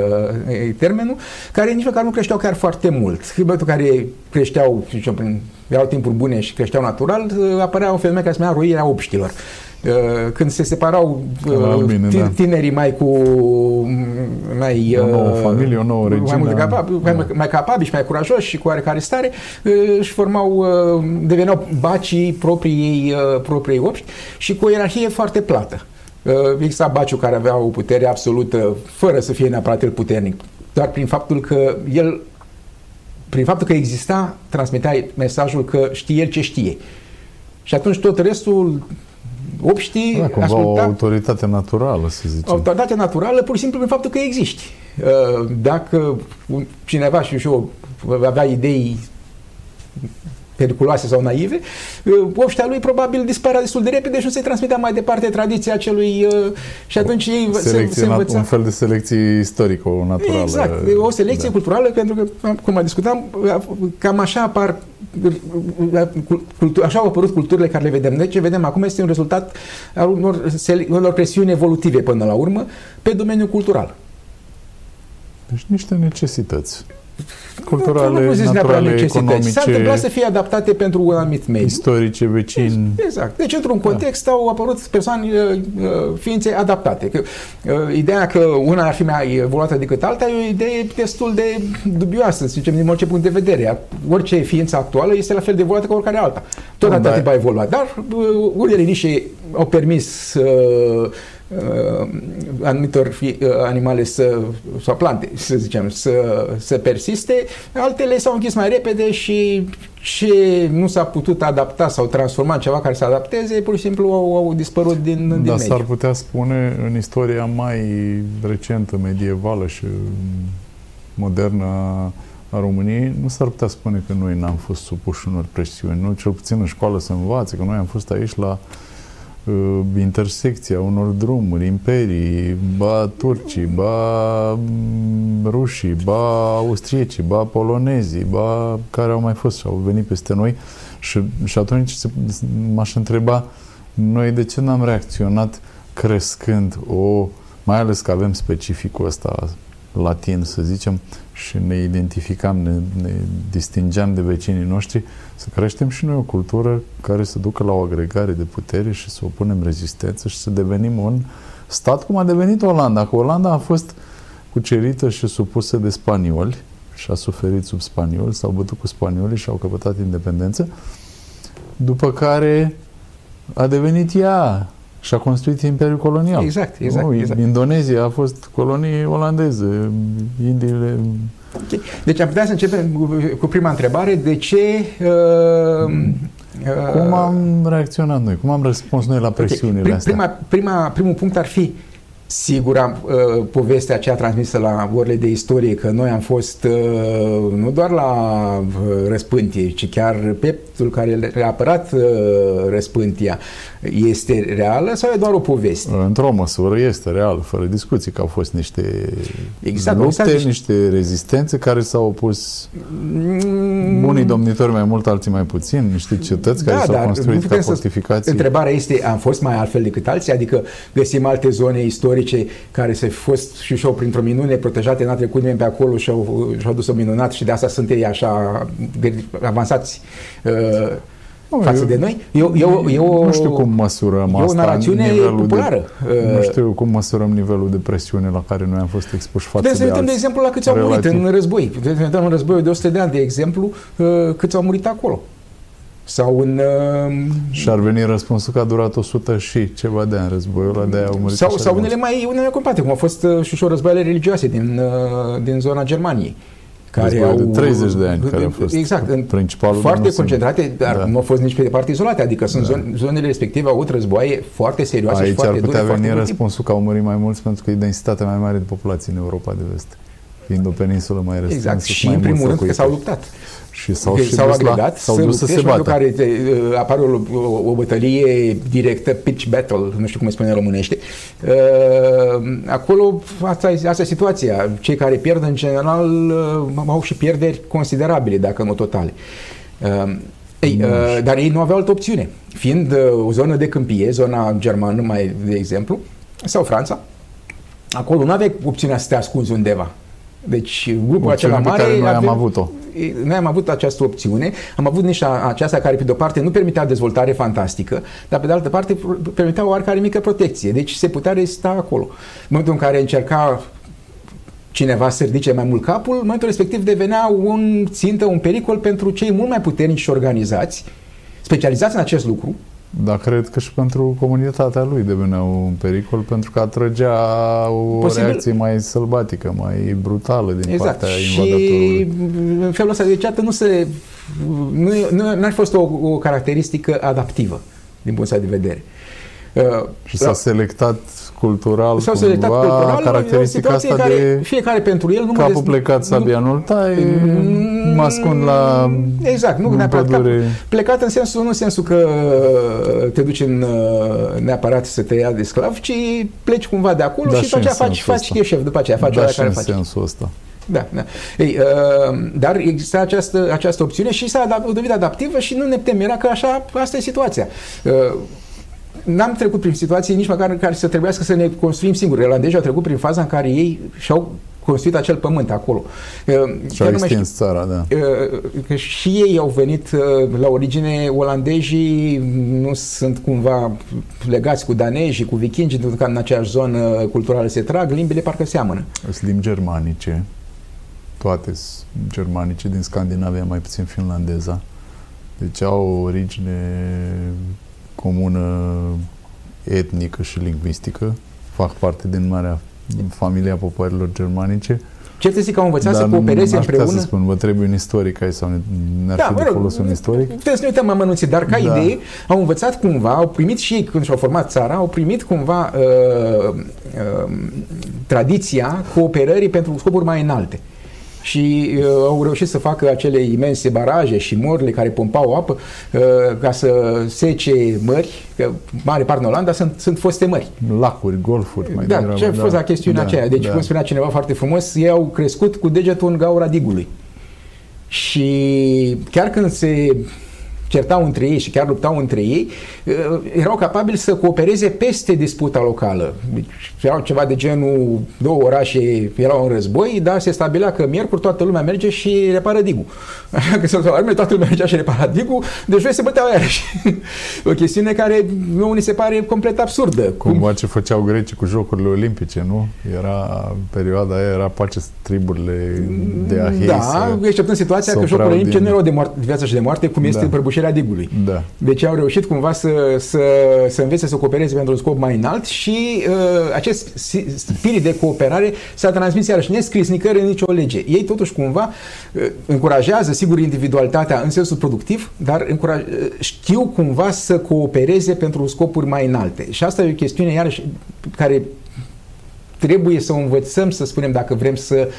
uh, e termenul, care nici măcar nu creșteau chiar foarte mult. În momentul în care creșteau, să zicem, prin, erau timpuri bune și creșteau natural, uh, apărea un fenomen care se numea roirea obștilor. Uh, Când se separau La uh, albine, tin- da. tinerii mai cu mai O nouă uh, familie, o nouă mai, regină. mult capabili, mai, Da. mai capabili și mai curajoși și cu oarecare stare uh, își formau, uh, deveneau bacii propriei, uh, propriei obști și cu o ierarhie foarte plată. Uh, Exista baciul care avea o putere absolută, fără să fie neapărat el puternic, doar prin faptul că el, prin faptul că exista, transmitea mesajul că știe el ce știe. Și atunci tot restul obștii da, cumva asculta, o autoritate naturală, să zicem. Autoritate naturală, pur și simplu, prin faptul că existi. Uh, dacă cineva, și eu, avea idei periculoase sau naive, obștea lui probabil dispărea destul de repede și nu se transmitea mai departe tradiția celui și atunci ei se, se învăța. Un fel de selecție istorică, o naturală. Exact, o selecție da. culturală, pentru că, cum mai discutam, cam așa apar așa au apărut culturile care le vedem. Deci ce vedem acum este un rezultat al unor, unor presiuni evolutive până la urmă pe domeniul cultural. Deci niște necesități culturale, nu, nu naturale, economice. S-a întâmplat să fie adaptate pentru un anumit mediu. Istorice, vecini. Exact. Deci, într-un da. context, da. au apărut persoane, uh, uh, ființe adaptate. Că, uh, ideea că una ar fi mai evoluată decât alta e o idee destul de dubioasă, să zicem, din orice punct de vedere. Orice ființă actuală este la fel de evoluată ca oricare alta. Tot atât da. va evolua. Dar unele nișe au permis uh, uh, anumitor fi, uh, animale să, sau plante, să zicem, să, să persiste, altele s-au închis mai repede și ce nu s-a putut adapta sau transforma în ceva care să adapteze, pur și simplu au, au dispărut din, din Dar s-ar putea spune în istoria mai recentă, medievală și modernă a României, nu s-ar putea spune că noi n-am fost supuși unor presiuni. Nu, cel puțin în școală să învață, că noi am fost aici la uh, intersecția unor drumuri, imperii, ba turcii, ba mm, rușii, ba austriecii, ba polonezii, ba care au mai fost și au venit peste noi. Și, și atunci se, m-aș întreba noi de ce n-am reacționat crescând o, mai ales că avem specificul ăsta latin, să zicem, și ne identificam, ne, ne distingeam de vecinii noștri, să creștem și noi o cultură care să ducă la o agregare de putere și să opunem rezistență și să devenim un stat cum a devenit Olanda. Că Olanda a fost cucerită și supusă de spanioli și a suferit sub spanioli, s-au bătut cu spaniolii și au căpătat independență, după care a devenit ea și a construit Imperiul Colonial. Exact, exact, nu? exact. Indonezia a fost colonie olandeză, Indiile... Okay. Deci am putea să începem cu prima întrebare. De ce... Uh, uh, Cum am reacționat noi? Cum am răspuns noi la presiunile okay. astea? Prima, prima, primul punct ar fi Sigur, am, uh, povestea aceea transmisă la orele de istorie că noi am fost uh, nu doar la uh, răspântie, ci chiar peptul care a apărat uh, răspântia este reală sau e doar o poveste? Într-o măsură este reală, fără discuții, că au fost niște exact, lupte, exact. niște rezistențe care s-au opus mm. unii domnitori mai mult, alții mai puțin, niște cetăți da, care s-au construit ca fortificații. Întrebarea este, am fost mai altfel decât alții? Adică găsim alte zone istorice care să fi fost și și-au printr-o minune protejate, n-a trecut nimeni pe acolo și-au, și-au dus-o minunat și de asta sunt ei așa avansați uh, nu, față eu, de noi. Eu, eu, eu, nu știu cum măsurăm e asta. o narațiune populară. De, nu știu cum măsurăm nivelul de presiune la care noi am fost expuși față de, de uităm, de exemplu, la câți au murit în război. De uităm în războiul de 100 de ani, de exemplu, uh, câți au murit acolo. Sau în... Uh, și ar veni răspunsul că a durat 100 și ceva de ani războiul ăla, de au murit Sau, sau unele mai unele compate, cum au fost uh, și și războaiele religioase din, din zona Germaniei care au... de 30 de ani care au fost exact, în principalul foarte concentrate, dar da. nu au fost nici pe departe izolate, adică sunt da. zonele respective au avut războaie foarte serioase Aici și foarte ar putea dure, veni răspunsul că au murit mai mulți pentru că e densitatea mai mare de populație în Europa de vest fiind o peninsulă mai restrânsă. Exact, și în primul rând că s-au luptat. Și s-au, și s-au agregat, s-au dus să se bată. care te, uh, apare o, o, o bătălie directă, pitch battle, nu știu cum îi spune în românește. Uh, acolo, asta e, asta e situația. Cei care pierd, în general, uh, au și pierderi considerabile, dacă nu totale. Uh, ei, uh, dar ei nu aveau altă opțiune. Fiind uh, o zonă de câmpie, zona germană, mai de exemplu, sau Franța, acolo nu aveai opțiunea să te ascunzi undeva. Deci grupul acela mare... Care noi avem, am avut-o. Noi am avut această opțiune, am avut niște aceasta care pe de o parte nu permitea dezvoltare fantastică, dar pe de altă parte permitea o oarecare mică protecție. Deci se putea rezista acolo. În momentul în care încerca cineva să ridice mai mult capul, în momentul respectiv devenea un țintă, un pericol pentru cei mult mai puternici și organizați, specializați în acest lucru, dar cred că și pentru comunitatea lui devenea un pericol pentru că atrăgea o Posibil. reacție mai sălbatică, mai brutală din exact. partea invadatorului. Și în felul ăsta, deci nu se... Nu, nu ar fost o, o caracteristică adaptivă din punctul de vedere. și s-a selectat cultural s-au selectat cumva, cultural caracteristica asta care, de fiecare pentru el nu capul des, plecat, sabia nu tai, mă ascund la Exact, nu în neapărat cap, pădure. plecat în sensul, nu în sensul că te duci în, neapărat să te ia de sclav, ci pleci cumva de acolo Da, și și după aceea în faci, sensul faci ăsta. ești șef, după aceea faci da, oia și care în faci. sensul ăsta. Da, da. Ei, uh, dar există această, această opțiune și s-a adap- dovedit adaptivă și nu ne temera că așa, asta e situația. Uh, N-am trecut prin situații nici măcar în care să trebuiască să ne construim singuri. Irlandezii au trecut prin faza în care ei și-au construit acel pământ acolo. Uh, Și chiar au nu mai extins țara, da. Uh, că și ei au venit uh, la origine olandezii nu sunt cumva legați cu danezii, cu vikingii, pentru că în aceeași zonă culturală se trag, limbile parcă seamănă. Sunt limbi germanice, toate sunt germanice din Scandinavia, mai puțin finlandeza. Deci au o origine comună etnică și lingvistică, fac parte din marea familia popoarelor germanice. Ce te zic că au învățat dar să coopereze n-aș putea împreună? să spun, vă trebuie un istoric aici sau ne- ne-ar Da, fi mă de rog, folos un istoric? Putem să ne uităm amănunțit, dar ca Da. idee au învățat cumva, au primit și ei când și-au format țara, au primit cumva uh, uh, tradiția cooperării pentru scopuri mai înalte. Și uh, au reușit să facă acele imense baraje și morile care pompau apă uh, ca să sece mări, că mare parte în Olanda sunt, sunt foste mări. Lacuri, golfuri, mai Da, degrabă. ce a fost la chestiunea da, aceea. Deci, da. cum spunea cineva foarte frumos, ei au crescut cu degetul în gaura digului. Și chiar când se certau între ei și chiar luptau între ei, uh, erau capabili să coopereze peste disputa locală. Deci erau ceva de genul două orașe erau în război, dar se stabilea că miercuri toată lumea merge și repară digul. (laughs) Așa că se arme, toată lumea mergea și repara digul, de joi se băteau iarăși. (laughs) o chestiune care nu ni se pare complet absurdă. Cum Cumva ce făceau grecii cu Jocurile Olimpice, nu? Era perioada aia, era pace triburile de ahei. Da, să- exceptând situația să că opreau jocurile olimpice din- nu erau de, moarte, de viață și de moarte, cum este Da. prăbușirea digului. Da. Deci au reușit cumva să, să, să învețe să coopereze pentru un scop mai înalt și uh, acest si- spirit de cooperare s-a transmis iarăși nescris nicăieri în nicio lege. Ei totuși cumva uh, încurajează, sigur, individualitatea în sensul productiv, dar încuraj, uh, știu cumva să coopereze pentru scopuri mai înalte. Și asta e o chestiune iarăși care trebuie să o învățăm, să spunem, dacă vrem să uh,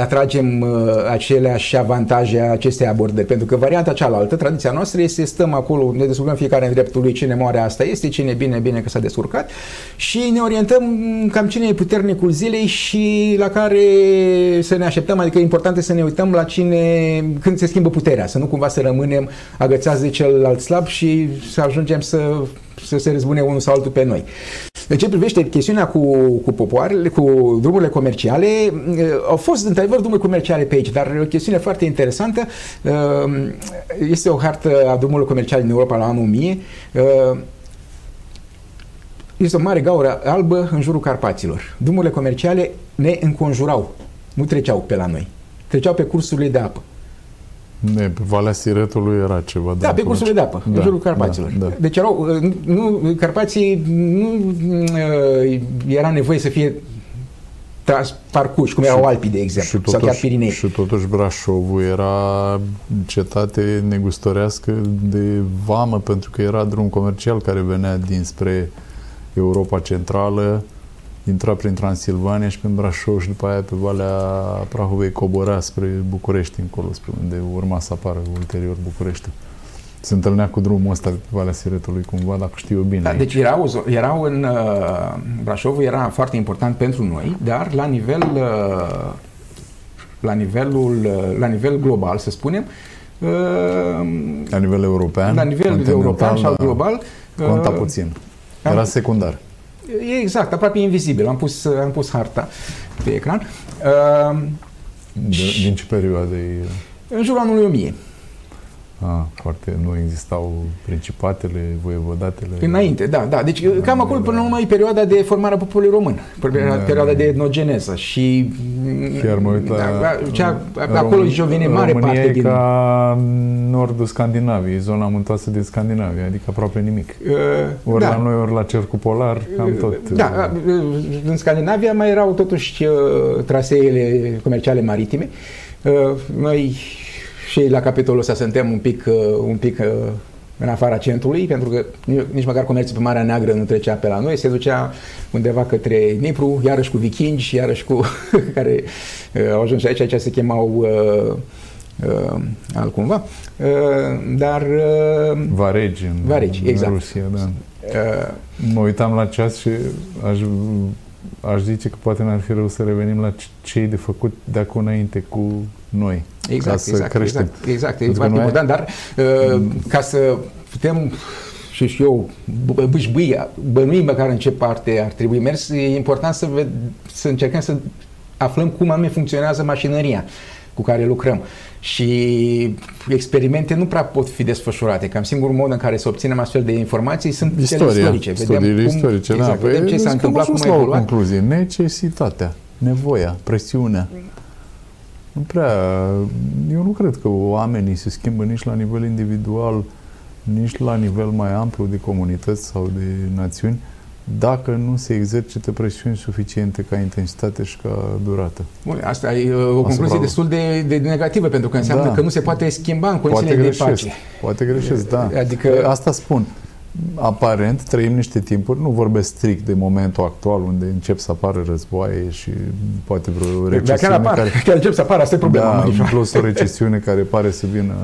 atragem uh, aceleași avantaje a acestei abordări. Pentru că varianta cealaltă, tradiția noastră este să stăm acolo, ne descurcăm fiecare în dreptul lui, cine moare asta este, cine e bine, bine că s-a descurcat și ne orientăm cam cine e puternicul zilei și la care să ne așteptăm, adică e important să ne uităm la cine, când se schimbă puterea, să nu cumva să rămânem agățați de celălalt slab și să ajungem să, să se răzbune unul sau altul pe noi. În ce privește chestiunea cu, cu popoarele, cu drumurile comerciale, eh, au fost într-adevăr drumuri comerciale pe aici, dar e o chestiune foarte interesantă. Eh, Este o hartă a drumurilor comerciale din Europa la anul 1000. Eh, Este o mare gaură albă în jurul Carpaților. Drumurile comerciale ne înconjurau, nu treceau pe la noi. Treceau pe cursurile de apă. Ne, pe Valea Siretului era ceva. Da, pe cursurile de apă, Da, în jurul Carpaților. Da, da. Deci erau, uh, nu, Carpații nu uh, era nevoie să fie tras, parcurși, cum erau Alpii, de exemplu, sau chiar Pirinei. și totuși Brașovul era cetate negustorească de vamă pentru că era drum comercial care venea dinspre Europa Centrală, intra prin Transilvania și prin Brașov și după aia pe Valea Prahovei cobora spre București încolo, spre unde urma să apară ulterior București. Se întâlnea cu drumul ăsta pe Valea Siretului cumva, dacă știu eu bine. Da, deci erau, erau în uh, Brașovul era foarte important pentru noi, dar la nivel uh, la nivelul uh, la nivel global, să spunem, uh, la nivel european, la nivel continental, european sau da, global Conta uh, puțin. am- Era secundar. E exact, aproape invizibil. Am pus, am pus harta pe ecran. Uh, De, din ce perioadă e? în jurul anului 1000. Ah, foarte, nu existau principatele, voievodatele. Înainte, da, da. Deci Da, cam acolo da. până la urmă e perioada de formare a poporului român, perioada, Da, perioada da. de etnogeneză și Chiar mă uit la... da, cea, Rom- acolo zice o vine mare România parte e din ca nordul Scandinaviei, zona muntoasă din Scandinavia, adică aproape nimic. uh, Ori da. la noi, ori la cercul polar, cam tot. Da, uh, în Scandinavia mai erau totuși uh, traseele comerciale maritime. Uh, Noi și la capitolul ăsta suntem un pic, uh, un pic uh, în afara centrului, pentru că nici măcar comerțul pe Marea Neagră nu trecea pe la noi, se ducea undeva către Nipru, iarăși cu vikingi, iarăși cu (laughs) care uh, au ajuns aici, aici se chemau uh, uh, altcumva, uh, dar... Uh, Varegi în, Varegi, în exact. Rusia, da. Uh, mă uitam la ceas și aș, aș zice că poate n-ar fi rău să revenim la ce e de făcut de acum înainte cu noi. Exact, ca să exact, creștem. exact, exact, e Pentru că foarte noi- important, dar uh, ca să putem și și eu b- bâșbâi, bănui măcar în ce parte ar trebui mers, e important să, ved, să încercăm să aflăm cum anume funcționează mașinăria cu care lucrăm. Și experimente nu prea pot fi desfășurate. Cam singurul mod în care să obținem astfel de informații sunt cele Istoria, istorice. studiile istorice, exact, da. vedem ce Păi, s-a am întâmplat, cum ajuns a la o evoluat. concluzie. Necesitatea, nevoia, presiunea. Nu prea... Eu nu cred că oamenii se schimbă nici la nivel individual, nici la nivel mai amplu de comunități sau de națiuni, dacă nu se exercită presiuni suficiente ca intensitate și ca durată. Bun, asta e uh, o concluzie Asupra- destul de, de negativă, pentru că înseamnă Da. că nu se poate schimba în Poate condițiile de greșesc, pace. poate greșesc, da. Adică- Asta spun. Aparent trăim niște timpuri, nu vorbesc strict de momentul actual unde încep să apară războaie și poate vreo Dar recesiune chiar apar, care, (laughs) chiar încep să apară, asta e problema. da, Marișoara. plus o recesiune care pare să vină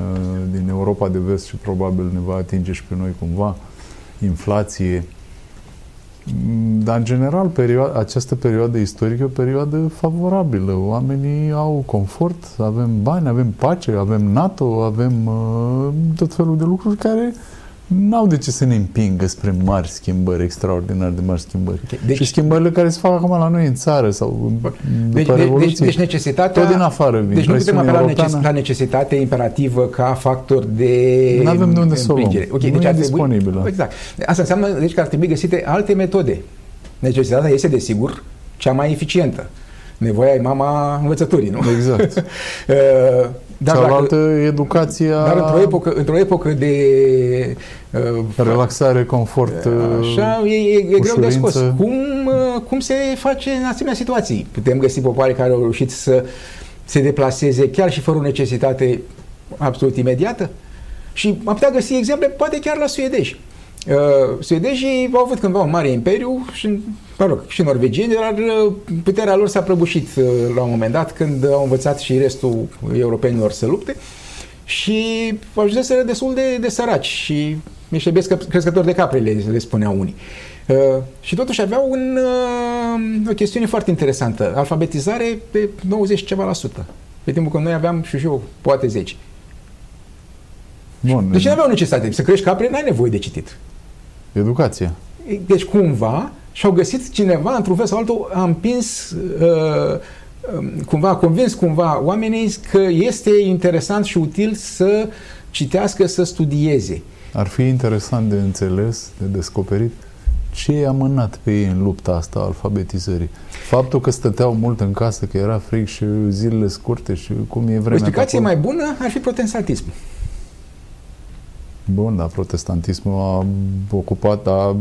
din Europa de vest și probabil ne va atinge și pe noi cumva, inflație. Mm, Dar, în general, perioada, această perioadă istorică e o perioadă favorabilă. Oamenii au confort, avem bani, avem pace, avem NATO, avem uh, tot felul de lucruri care n-au de ce să ne împingă spre mari schimbări, extraordinar de mari schimbări. Ok, Deci, deci- și schimbările care se fac acum la noi în țară sau după Deci, deci, deci, Revoluție. deci necesitatea... Tot din afară vin. Deci nu putem Presiunea apela la, europeană. neces- la necesitate imperativă ca factor de N-avem de unde să o luăm. împingere. Ok, Nu deci e ar trebui- disponibilă. Exact. Asta înseamnă deci, că ar trebui găsite alte metode. Necesitatea este, desigur, cea mai eficientă. Nevoia e mama învățăturii, nu? Exact. (laughs) Uh, Dar, Cealaltă, dacă, educația, dar într-o epocă, într-o epocă de uh, relaxare, confort, Așa, e, e, e greu de ușurință. scos. Cum, uh, cum se face în asemenea situații? Putem găsi popoare care au reușit să se deplaseze chiar și fără o necesitate absolut imediată? Și am putea găsi exemple, poate chiar la suedeși. Uh, suedezii au avut cândva un mare imperiu și, mă rog, și norvegieni, dar uh, puterea lor s-a prăbușit uh, la un moment dat când au învățat și restul europenilor să lupte și ajunseseră destul de, de săraci și niște bieți crescători de capre, le, le spuneau unii. Uh, și totuși aveau un, uh, o chestiune foarte interesantă, alfabetizare pe 90 ceva la sută. Pe timpul când noi aveam și eu, poate 10. Bun, Deci nu aveau necesitate. Să crești capre, n-ai nevoie de citit. educația. Deci cumva și-au găsit cineva, într-un fel sau altul, a împins, uh, um, cumva, a convins cumva oamenii că este interesant și util să citească, să studieze. Ar fi interesant de înțeles, de descoperit ce i-a mânat pe ei în lupta asta a alfabetizării. Faptul că stăteau mult în casă, că era frig și zilele scurte și cum e O vremea pe explicație acolo. mai bună ar fi protestantism. Bun, dar protestantismul a ocupat, a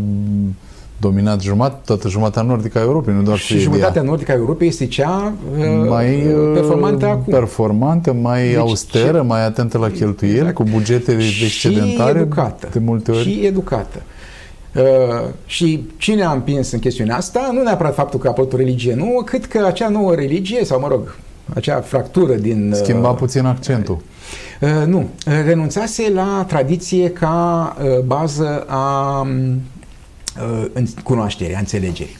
dominat jumătate, toată jumatea nordică a Europei, nu doar Și Suedia. jumătatea nordică a Europei este cea uh, mai uh, performantă acum. performantă, mai Deci, austeră, și- mai atentă la cheltuieli, Exact. cu bugete și excedentare, educată. de multe ori. Și educată. Uh, și cine a împins în chestiunea asta, nu neapărat faptul că a apărut o religie nouă, cât că acea nouă religie, sau mă rog, acea fractură din... uh, Schimba puțin accentul. Uh, nu, uh, renunțase la tradiție ca uh, bază a um, uh, în- cunoașterii, a înțelegerii.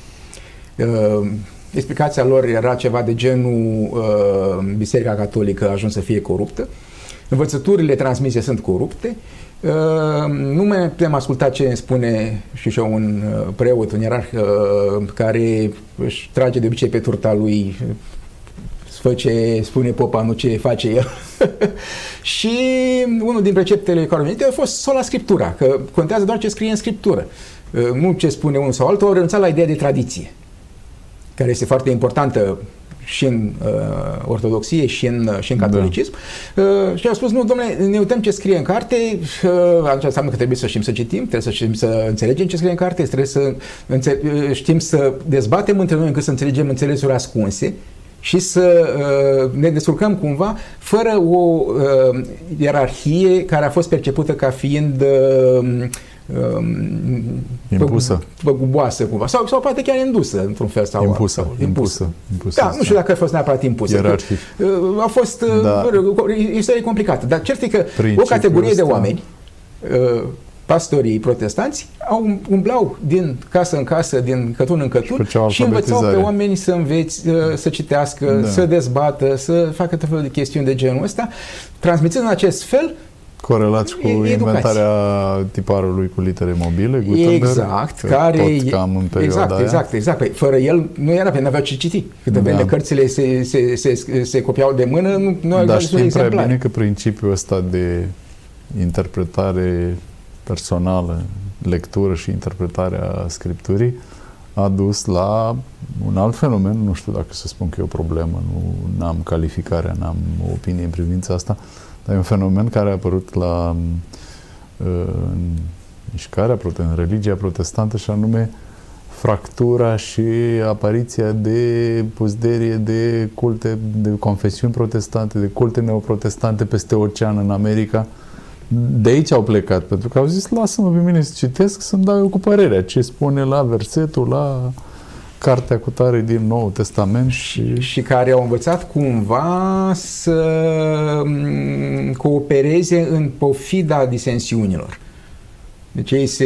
Uh, explicația lor era ceva de genul uh, Biserica Catolică a ajuns să fie coruptă, învățăturile transmise sunt corupte, uh, nu mai putem asculta ce îmi spune și și eu un uh, preot, un ierarh uh, care își trage de obicei pe turta lui fă ce spune popa, nu ce face el. (laughs) și unul din preceptele care au venit a fost sola scriptura, că contează doar ce scrie în scriptură. Uh, Nu ce spune unul sau altul, au renunțat la ideea de tradiție, care este foarte importantă și în uh, ortodoxie și în, uh, și în Da. catolicism. Uh, și au spus, nu, domnule, ne uităm ce scrie în carte, uh, atunci înseamnă că trebuie să știm să citim, trebuie să știm să înțelegem ce scrie în carte, trebuie să înțe- uh, știm să dezbatem între noi încât să înțelegem înțelesuri ascunse și să uh, ne descurcăm cumva fără o uh, ierarhie care a fost percepută ca fiind uh, impusă. Păguboasă cumva. Sau, sau poate chiar indusă într-un fel sau impusă, sau, impusă. impusă. Da, nu știu dacă a fost neapărat impusă. Ierarhic. Uh, a fost Da. uh, istorie complicată. Dar cert e că o Principiul categorie de ăsta- oameni uh, pastorii protestanți au umblau din casă în casă, din cătun în cătun făceau și învățau pe alfabetizare. oameni să înveți, uh, să citească, Da. să dezbată, să facă tot felul de chestiuni de genul ăsta, transmițând în acest fel Corelați cu E- educație. inventarea tiparului cu litere mobile, Gutenberg, Exact, că care tot e- cam în perioada exact, aia. exact, exact. Păi, fără el nu era, pentru că n-aveau ce citi. Câte Da. vreme cărțile se, se, se, se copiau de mână, nu, nu aveau Dar destul de știm prea exemplare. bine că principiul ăsta de interpretare personală, lectură și interpretarea scripturii a dus la un alt fenomen, nu știu dacă să spun că e o problemă, nu am calificarea, n-am o opinie în privința asta, dar e un fenomen care a apărut la uh, în mișcarea, prote- în religia protestantă și anume fractura și apariția de puzderie de culte, de confesiuni protestante, de culte neoprotestante peste ocean în America. De aici au plecat, pentru că au zis, lasă-mă pe mine să citesc, să-mi dau eu cu părerea ce spune la versetul, la cartea cu tare din Noul Testament și... și care au învățat cumva să mm, coopereze în pofida disensiunilor. Deci ei se,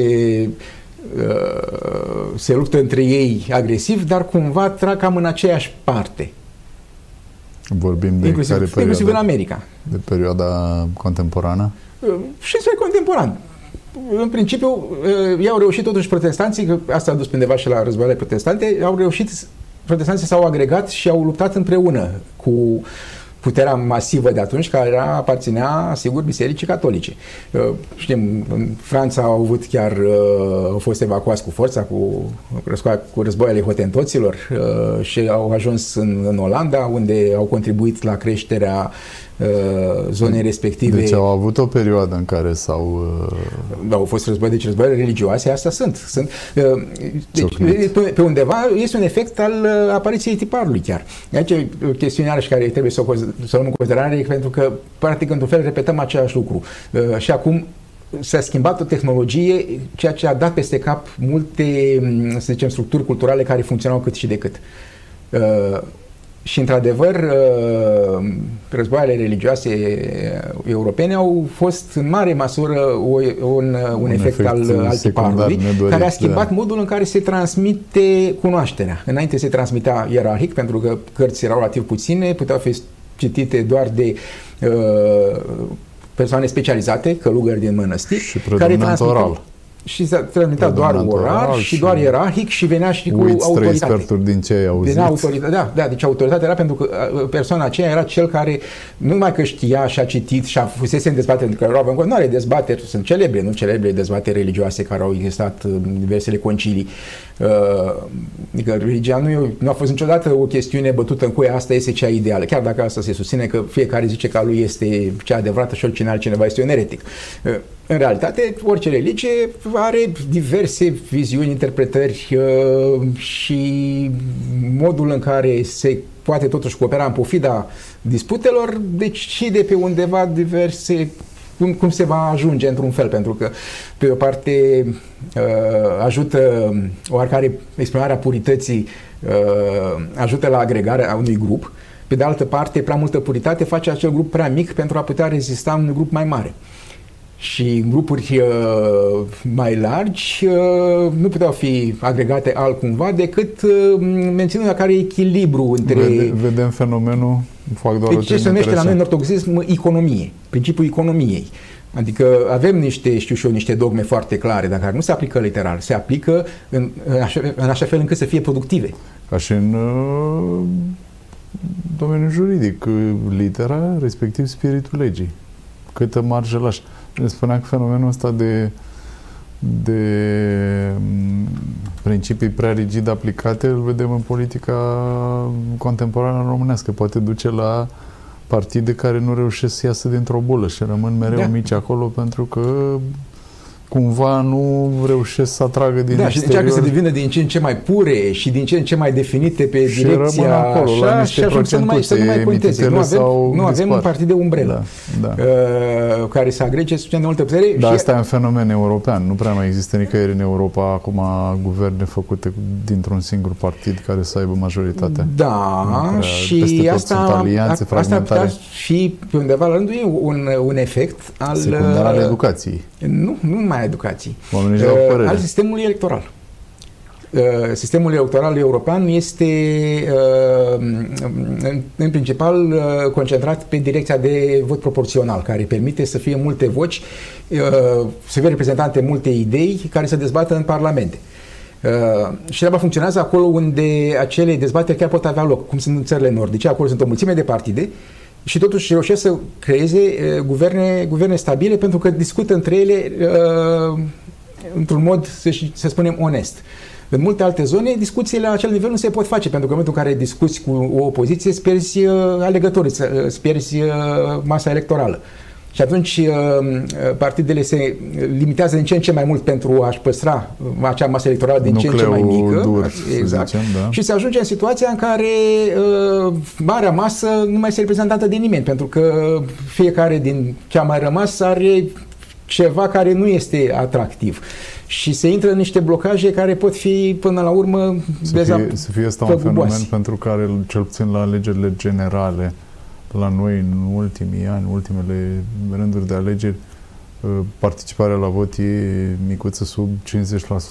uh, se luptă între ei agresiv, dar cumva trag cam în aceeași parte. Vorbim de Inclusiv, care inclusiv în perioada? America. De perioada contemporană? Uh, Și spre contemporan. În principiu, uh, ei au reușit totuși protestanții, că asta a dus pe undeva și la războaiele protestante, au reușit, protestanții s-au agregat și au luptat împreună cu puterea masivă de atunci, care era, aparținea, sigur, Bisericii Catolice. Uh, Știm, în Franța au avut chiar, uh, au fost evacuați cu forța, cu, răscoa- cu războaiele hotentoților uh, și au ajuns în, în Olanda, unde au contribuit la creșterea uh, zonei respective. Deci au avut o perioadă în care s-au... uh, Da, au fost război, deci războaiele religioase, astea sunt. sunt uh, deci, Ciocnit. pe, pe undeva este un efect al uh, apariției tiparului chiar. Aici e o chestiune iarăși care trebuie să o, conz- să o luăm în considerare, pentru că, practic, într-un fel, repetăm același lucru. Uh, Și acum s-a schimbat o tehnologie, ceea ce a dat peste cap multe, m, să zicem, structuri culturale care funcționau cât și de cât. Uh, și, într-adevăr, uh, războaiele religioase uh, europene au fost în mare măsură o, un, un, un efect, efect al, al secundar tiparului, nedorit, care a schimbat da. modul în care se transmite cunoașterea. Înainte se transmitea ierarhic, pentru că cărți erau relativ puține, puteau fi citite doar de uh, persoane specializate, călugări din mănăstiri, Și predominant oral. Și se transmitea doar Predominant oral, oral și și doar ierarhic și venea și cu Uiți trei autoritate. sferturi din ce ai auzit. Venea autoritate, da, da, deci autoritatea era pentru că uh, persoana aceea era cel care nu numai că știa și a citit și a fusese în dezbateri, pentru că erau în nu are dezbateri, sunt celebre, nu celebre dezbateri religioase care au existat în diversele concilii. Uh, Adică religia nu, e, nu a fost niciodată o chestiune bătută în cuie, asta este cea ideală, chiar dacă asta se susține că fiecare zice că a lui este cea adevărată și oricine altcineva este un eretic. Uh, În realitate, orice religie are diverse viziuni, interpretări uh, și modul în care se poate totuși coopera în pofida disputelor decide pe undeva diverse cum, cum se va ajunge într-un fel, pentru că pe o parte uh, ajută oarecare exprimarea purității uh, ajută la agregarea unui grup, pe de altă parte prea multă puritate face acel grup prea mic pentru a putea rezista unui grup mai mare și în grupuri uh, mai largi uh, nu puteau fi agregate altcumva decât uh, menținând care echilibru între... Vede, vedem fenomenul, fac doar o Deci ce se numește la noi în ortodoxism economie, principiul economiei. Adică avem niște, știu și eu, niște dogme foarte clare, dar care nu se aplică literal, se aplică în, în, așa, în așa fel încât să fie productive. Ca și în uh, domeniul juridic, uh, litera, respectiv spiritul legii. Câtă marjă lași. Spuneam că fenomenul ăsta de de m, principii prea rigid aplicate îl vedem în politica contemporană românească. Poate duce la partide care nu reușesc să iasă dintr-o bulă și rămân mereu Da. mici acolo pentru că cumva nu reușesc să atragă din da, exterior. și încearcă să devină din ce în ce mai pure și din ce în ce mai definite pe și direcția acolo, așa la niște și ajung să nu mai, să nu mai conteze. Nu avem, nu avem un partid de umbrelă da, da. Uh, care să agrege suficient de multă putere. Dar și asta e un fenomen european. Nu prea mai există nicăieri în Europa acum guverne făcute dintr-un singur partid care să aibă majoritatea. Da, prea, și asta, alianțe, a, asta ar putea fi pe undeva la rândul ei un, un efect al... Secundar al educației. Nu, nu mai educației. Oamenii uh, au părere. Al sistemului electoral. Uh, sistemul electoral european este uh, în, în principal uh, concentrat pe direcția de vot proporțional, care permite să fie multe voci, să fie reprezentante multe idei care să dezbată în parlamente. Și treaba funcționează acolo unde acele dezbateri chiar pot avea loc, cum sunt în țările nordice, acolo sunt o mulțime de partide și totuși reușesc să creeze guverne, guverne stabile pentru că discută între ele într-un mod, să, să spunem, onest. În multe alte zone, discuțiile la acel nivel nu se pot face, pentru că în momentul în care discuți cu o opoziție, îți pierzi uh, alegătorii, îți pierzi uh, masa electorală. Și atunci uh, partidele se limitează din ce în ce mai mult pentru a-și păstra acea masă electorală din Nucleu ce în ce mai mică. Dur, exact. Zicem, da. Și se ajunge în situația în care uh, marea masă nu mai este reprezentată de nimeni, pentru că fiecare din cea mai rămasă are ceva care nu este atractiv. Și se intră în niște blocaje care pot fi, până la urmă, să fie, să fie asta un fenomen pentru care, cel puțin la alegerile generale, la noi, în ultimii ani, ultimele rânduri de alegeri, participarea la vot e micuță sub 50%.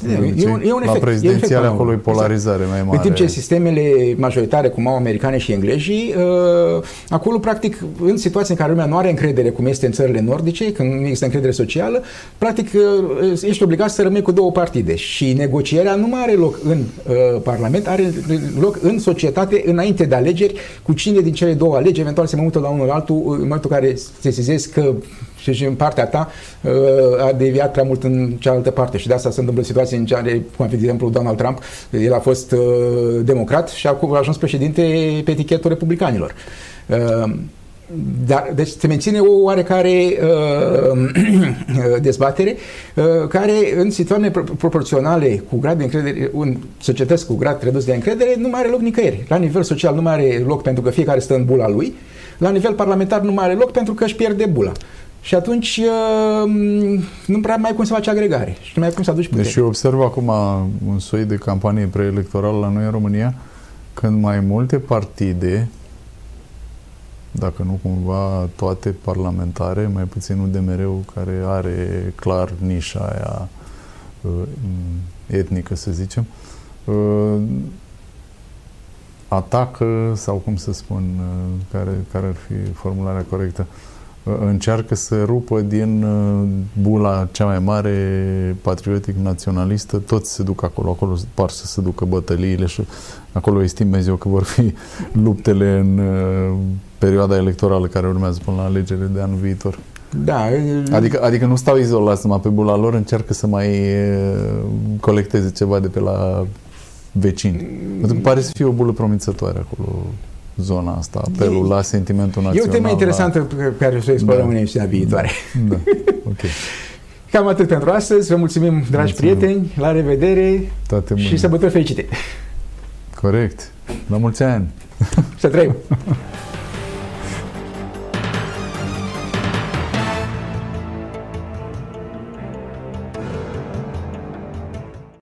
E, e un, e un la efect, prezidențiale e acolo e polarizare exact. mai mare. În timp ce sistemele majoritare, cum au americane și englezii, uh, acolo, practic, în situații în care lumea nu are încredere, cum este în țările nordice, când nu există încredere socială, practic, uh, ești obligat să rămâi cu două partide. Și negocierea nu mai are loc în uh, Parlament, are loc în societate, înainte de alegeri, cu cine din cele două alegeri, eventual se mai mută la unul la altul, în momentul în care se sesizezi că și în partea ta uh, a deviat prea mult în cealaltă parte și de asta se întâmplă situații în care, cum ar fi, de exemplu, Donald Trump, el a fost uh, democrat și a ajuns președinte pe etichetul republicanilor. Uh, dar, deci se menține o oarecare uh, (clears throat) dezbatere uh, care în situații proporționale cu grad de încredere, un societăți cu grad redus de încredere, nu mai are loc nicăieri. La nivel social nu mai are loc pentru că fiecare stă în bula lui, la nivel parlamentar nu mai are loc pentru că își pierde bula. Și atunci uh, nu prea mai cum să faci agregare și nu mai cum să aduci putere. Deci eu observ acum un soi de campanie preelectorală la noi în România, când mai multe partide, dacă nu cumva toate parlamentare, mai puțin UDMR-ul care are clar nișa aia uh, etnică, să zicem, uh, atacă, sau cum să spun, care, care ar fi formularea corectă, încearcă să rupă din uh, bula cea mai mare patriotic-naționalistă, toți se duc acolo, acolo par să se ducă bătăliile și acolo estimez eu că vor fi (laughs) luptele în uh, perioada electorală care urmează până la alegerile de anul viitor. Da. Adică, adică nu stau izolați numai pe bula lor, încearcă să mai uh, colecteze ceva de pe la vecini. Pentru că pare să fie o bulă promițătoare acolo zona asta, apelul e, la sentimentul național. E o temă interesantă la... pe care o să o explorăm da. în emisiunea viitoare. Da, ok. (laughs) Cam atât pentru astăzi. Vă mulțumim, dragi mulțumim. prieteni. La revedere Toate și sărbători fericite. Corect. La mulți ani. Să trăim. (laughs)